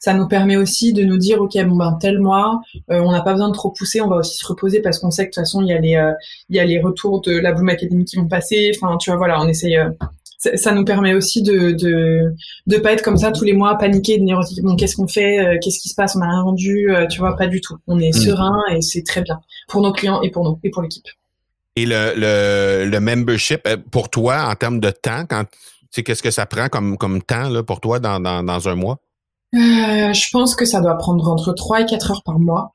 ça nous permet aussi de nous dire, OK, bon, ben, tel mois, on n'a pas besoin de trop pousser, on va aussi se reposer parce qu'on sait que de toute façon, il y a les, il y a les retours de la Bloom Academy qui vont passer. Enfin, tu vois, voilà, on essaye. Euh, ça, nous permet aussi de, de de pas être comme ça tous les mois, paniquer, de dire bon qu'est-ce qu'on fait, euh, qu'est-ce qui se passe, on n'a rien vendu, euh, tu vois, pas du tout. On est mm. serein et c'est très bien pour nos clients et pour nous et pour l'équipe. Et le, le, le membership pour toi en termes de temps, quand tu sais qu'est-ce que ça prend comme comme temps là pour toi dans dans, dans un mois? je pense que ça doit prendre entre 3 et 4 heures par mois.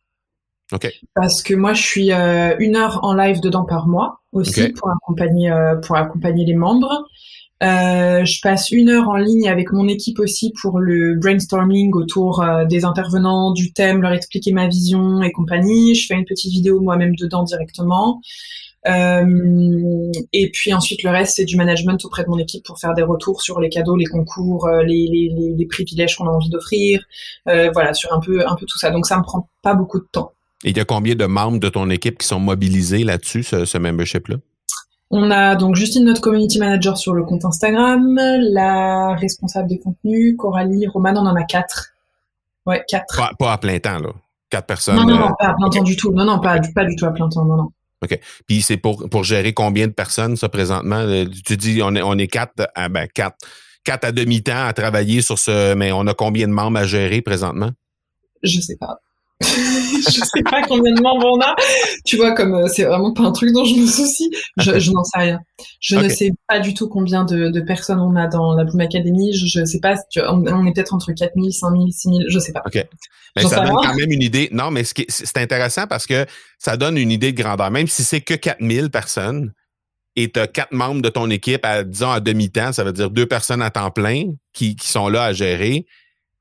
Parce que moi, je suis euh, une heure en live dedans par mois aussi pour accompagner euh, pour accompagner les membres. Euh, je passe une heure en ligne avec mon équipe aussi pour le brainstorming autour euh, des intervenants, du thème, leur expliquer ma vision et compagnie. Je fais une petite vidéo moi-même dedans directement. Euh, et puis ensuite, le reste, c'est du management auprès de mon équipe pour faire des retours sur les cadeaux, les concours, les, les, les privilèges qu'on a envie d'offrir. voilà, sur un peu, un peu tout ça. Donc, ça me prend pas beaucoup de temps. Et il y a combien de membres de ton équipe qui sont mobilisés là-dessus, ce, membership-là? On a donc Justine, notre community manager sur le compte Instagram, la responsable des contenus, Coralie, Roman, on en a quatre. Ouais, quatre. Pas, à plein temps, là. Quatre personnes. Non, non, non, pas à plein temps du tout. Non, non, pas, pas du tout à plein temps, non, non. OK. Puis c'est pour, pour gérer combien de personnes, ça, présentement? Euh, tu dis, on est, on est quatre, à, ben, quatre, quatre à demi-temps à travailler sur ce, mais on a combien de membres à gérer présentement? Je sais pas. je sais pas combien de membres on a. Tu vois, comme euh, c'est vraiment pas un truc dont je me soucie, je, je n'en sais rien. Je ne sais pas du tout combien de, de, personnes on a dans la Bloom Academy. Je, je sais pas, on, est peut-être entre 4000, 5000, 6000, je sais pas. OK. Mais ça donne quand même une idée. Non, mais c'est intéressant parce que ça donne une idée de grandeur. Même si c'est que 4000 personnes et tu as quatre membres de ton équipe à, disons, à demi-temps, ça veut dire deux personnes à temps plein qui, qui sont là à gérer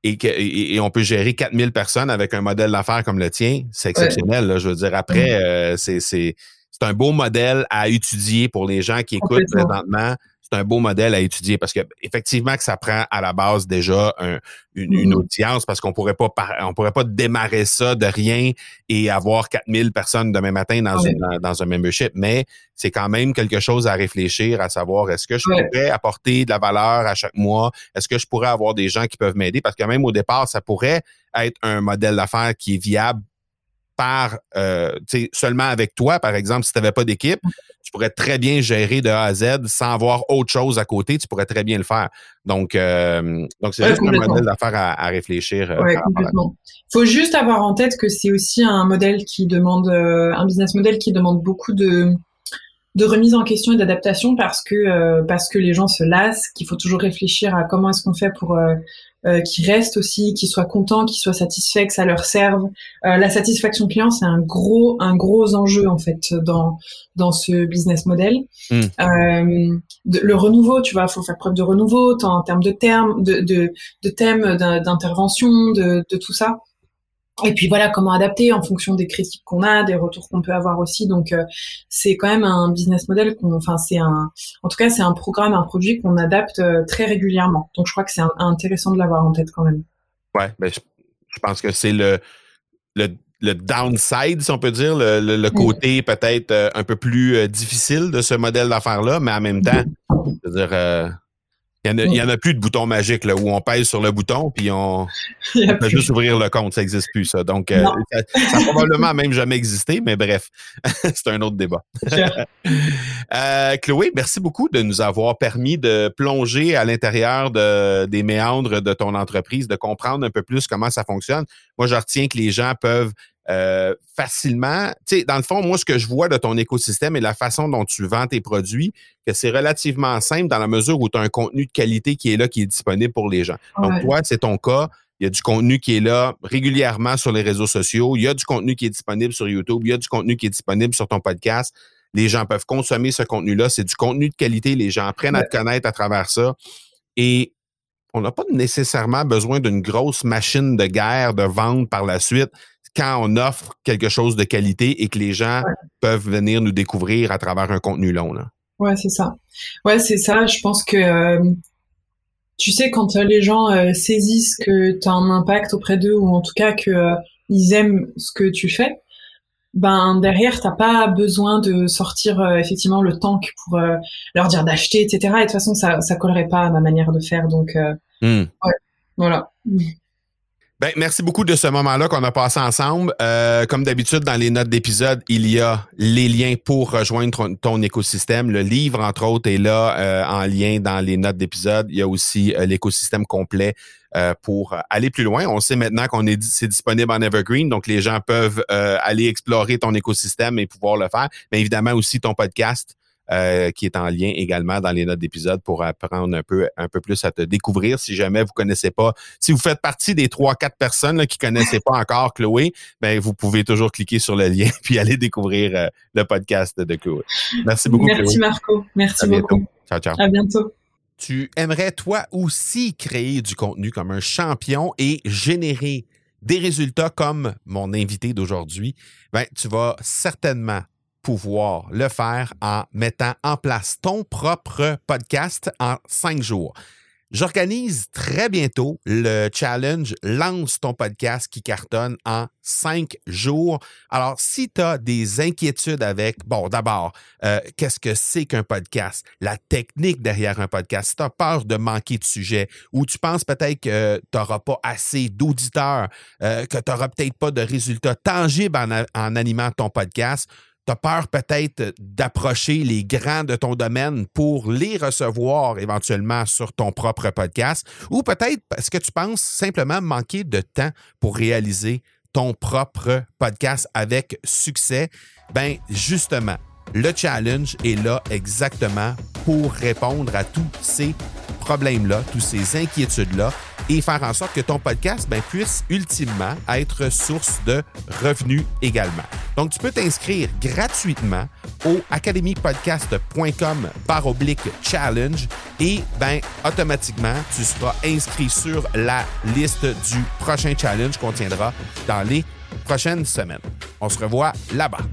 et, que, et, on peut gérer 4000 personnes avec un modèle d'affaires comme le tien, c'est exceptionnel. Là, je veux dire, après, euh, c'est, c'est, c'est un beau modèle à étudier pour les gens qui écoutent présentement c'est un beau modèle à étudier parce que effectivement que ça prend à la base déjà une, mm-hmm. audience parce qu'on pourrait pas on pourrait pas démarrer ça de rien et avoir 4000 personnes demain matin dans, dans, un membership. Mais c'est quand même quelque chose à réfléchir à savoir est-ce que je pourrais apporter de la valeur à chaque mois? Est-ce que je pourrais avoir des gens qui peuvent m'aider? Parce que même au départ ça pourrait être un modèle d'affaires qui est viable par euh, seulement avec toi, par exemple, si tu n'avais pas d'équipe, tu pourrais très bien gérer de A à Z sans avoir autre chose à côté, tu pourrais très bien le faire. Donc, euh, donc c'est juste un modèle d'affaires à, réfléchir. Euh, Il faut juste avoir en tête que c'est aussi un modèle qui demande, un business model qui demande beaucoup de, de remise en question et d'adaptation parce que parce que les gens se lassent, qu'il faut toujours réfléchir à comment est-ce qu'on fait pour euh, qui restent aussi, qui soient contents, qui soient satisfaits, que ça leur serve. Euh, la satisfaction client, c'est un gros un gros enjeu en fait dans dans ce business model. Hmm. Euh, le renouveau, tu vois, faut faire preuve de renouveau, tant en termes de termes, de de, de thèmes d'intervention, de, de tout ça. Et puis voilà, comment adapter en fonction des critiques qu'on a, des retours qu'on peut avoir aussi. Donc euh, c'est quand même un business model qu'on, enfin c'est un, en tout cas c'est un programme, un produit qu'on adapte euh, très régulièrement. Donc je crois que c'est intéressant de l'avoir en tête quand même. Ouais, ben je, pense que c'est le, le le downside, si on peut dire, le, côté peut-être euh, un peu plus difficile de ce modèle d'affaires-là, mais en même temps, je veux dire, il n'y en, a plus de bouton magique là, où on pèse sur le bouton puis on, peut juste ouvrir le compte. Ça n'existe plus, ça. Donc, euh, ça, a probablement même jamais existé, mais bref, c'est un autre débat. euh, Chloé, merci beaucoup de nous avoir permis de plonger à l'intérieur de, des méandres de ton entreprise, de comprendre un peu plus comment ça fonctionne. Moi, je retiens que les gens peuvent euh, facilement. Tu sais, dans le fond, moi, ce que je vois de ton écosystème et la façon dont tu vends tes produits, que c'est relativement simple dans la mesure où tu as un contenu de qualité qui est là, qui est disponible pour les gens. Donc, toi, c'est ton cas. Il y a du contenu qui est là régulièrement sur les réseaux sociaux. Il y a du contenu qui est disponible sur YouTube. Il y a du contenu qui est disponible sur ton podcast. Les gens peuvent consommer ce contenu-là. C'est du contenu de qualité. Les gens apprennent à te connaître à travers ça. Et on n'a pas nécessairement besoin d'une grosse machine de guerre de vente par la suite quand on offre quelque chose de qualité et que les gens peuvent venir nous découvrir à travers un contenu long. Là. Ouais, c'est ça. Ouais, c'est ça. Je pense que euh, tu sais, quand euh, les gens euh, saisissent que tu as un impact auprès d'eux ou en tout cas que ils aiment ce que tu fais, ben derrière t'as pas besoin de sortir effectivement le tank pour leur dire d'acheter, etc. Et de toute façon, ça ça collerait pas à ma manière de faire. Donc mmh. ouais, voilà. Ben, merci beaucoup de ce moment-là qu'on a passé ensemble. Euh, comme d'habitude, dans les notes d'épisode, il y a les liens pour rejoindre ton, écosystème. Le livre, entre autres, est là euh, en lien dans les notes d'épisode. Il y a aussi euh, l'écosystème complet pour aller plus loin. On sait maintenant qu'on est c'est disponible en Evergreen, donc les gens peuvent aller explorer ton écosystème et pouvoir le faire. Mais évidemment aussi ton podcast euh, qui est en lien également dans les notes d'épisode pour apprendre un peu, un peu plus à te découvrir. Si jamais vous connaissez pas, si vous faites partie des trois, quatre personnes là, qui connaissaient pas encore Chloé, ben vous pouvez toujours cliquer sur le lien puis aller découvrir euh, le podcast de Chloé. Merci beaucoup. Merci Marco. Merci beaucoup. Ciao, ciao. À bientôt. Tu aimerais toi aussi créer du contenu comme un champion et générer des résultats comme mon invité d'aujourd'hui, ben, tu vas certainement pouvoir le faire en mettant en place ton propre podcast en cinq jours. J'organise très bientôt le challenge Lance ton podcast qui cartonne en cinq jours. Alors, si tu as des inquiétudes avec, bon, d'abord, euh, qu'est-ce que c'est qu'un podcast? La technique derrière un podcast. Si tu as peur de manquer de sujet ou tu penses peut-être que tu n'auras pas assez d'auditeurs, euh, que tu n'auras peut-être pas de résultats tangibles en, en animant ton podcast, tu peur peut-être d'approcher les grands de ton domaine pour les recevoir éventuellement sur ton propre podcast, ou peut-être parce que tu penses simplement manquer de temps pour réaliser ton propre podcast avec succès, ben justement, le challenge est là exactement pour répondre à tous ces problèmes-là, toutes ces inquiétudes-là et faire en sorte que ton podcast ben, puisse ultimement être source de revenus également. Donc, tu peux t'inscrire gratuitement au academypodcast.com par oblique challenge et ben, automatiquement, tu seras inscrit sur la liste du prochain challenge qu'on tiendra dans les prochaines semaines. On se revoit là-bas.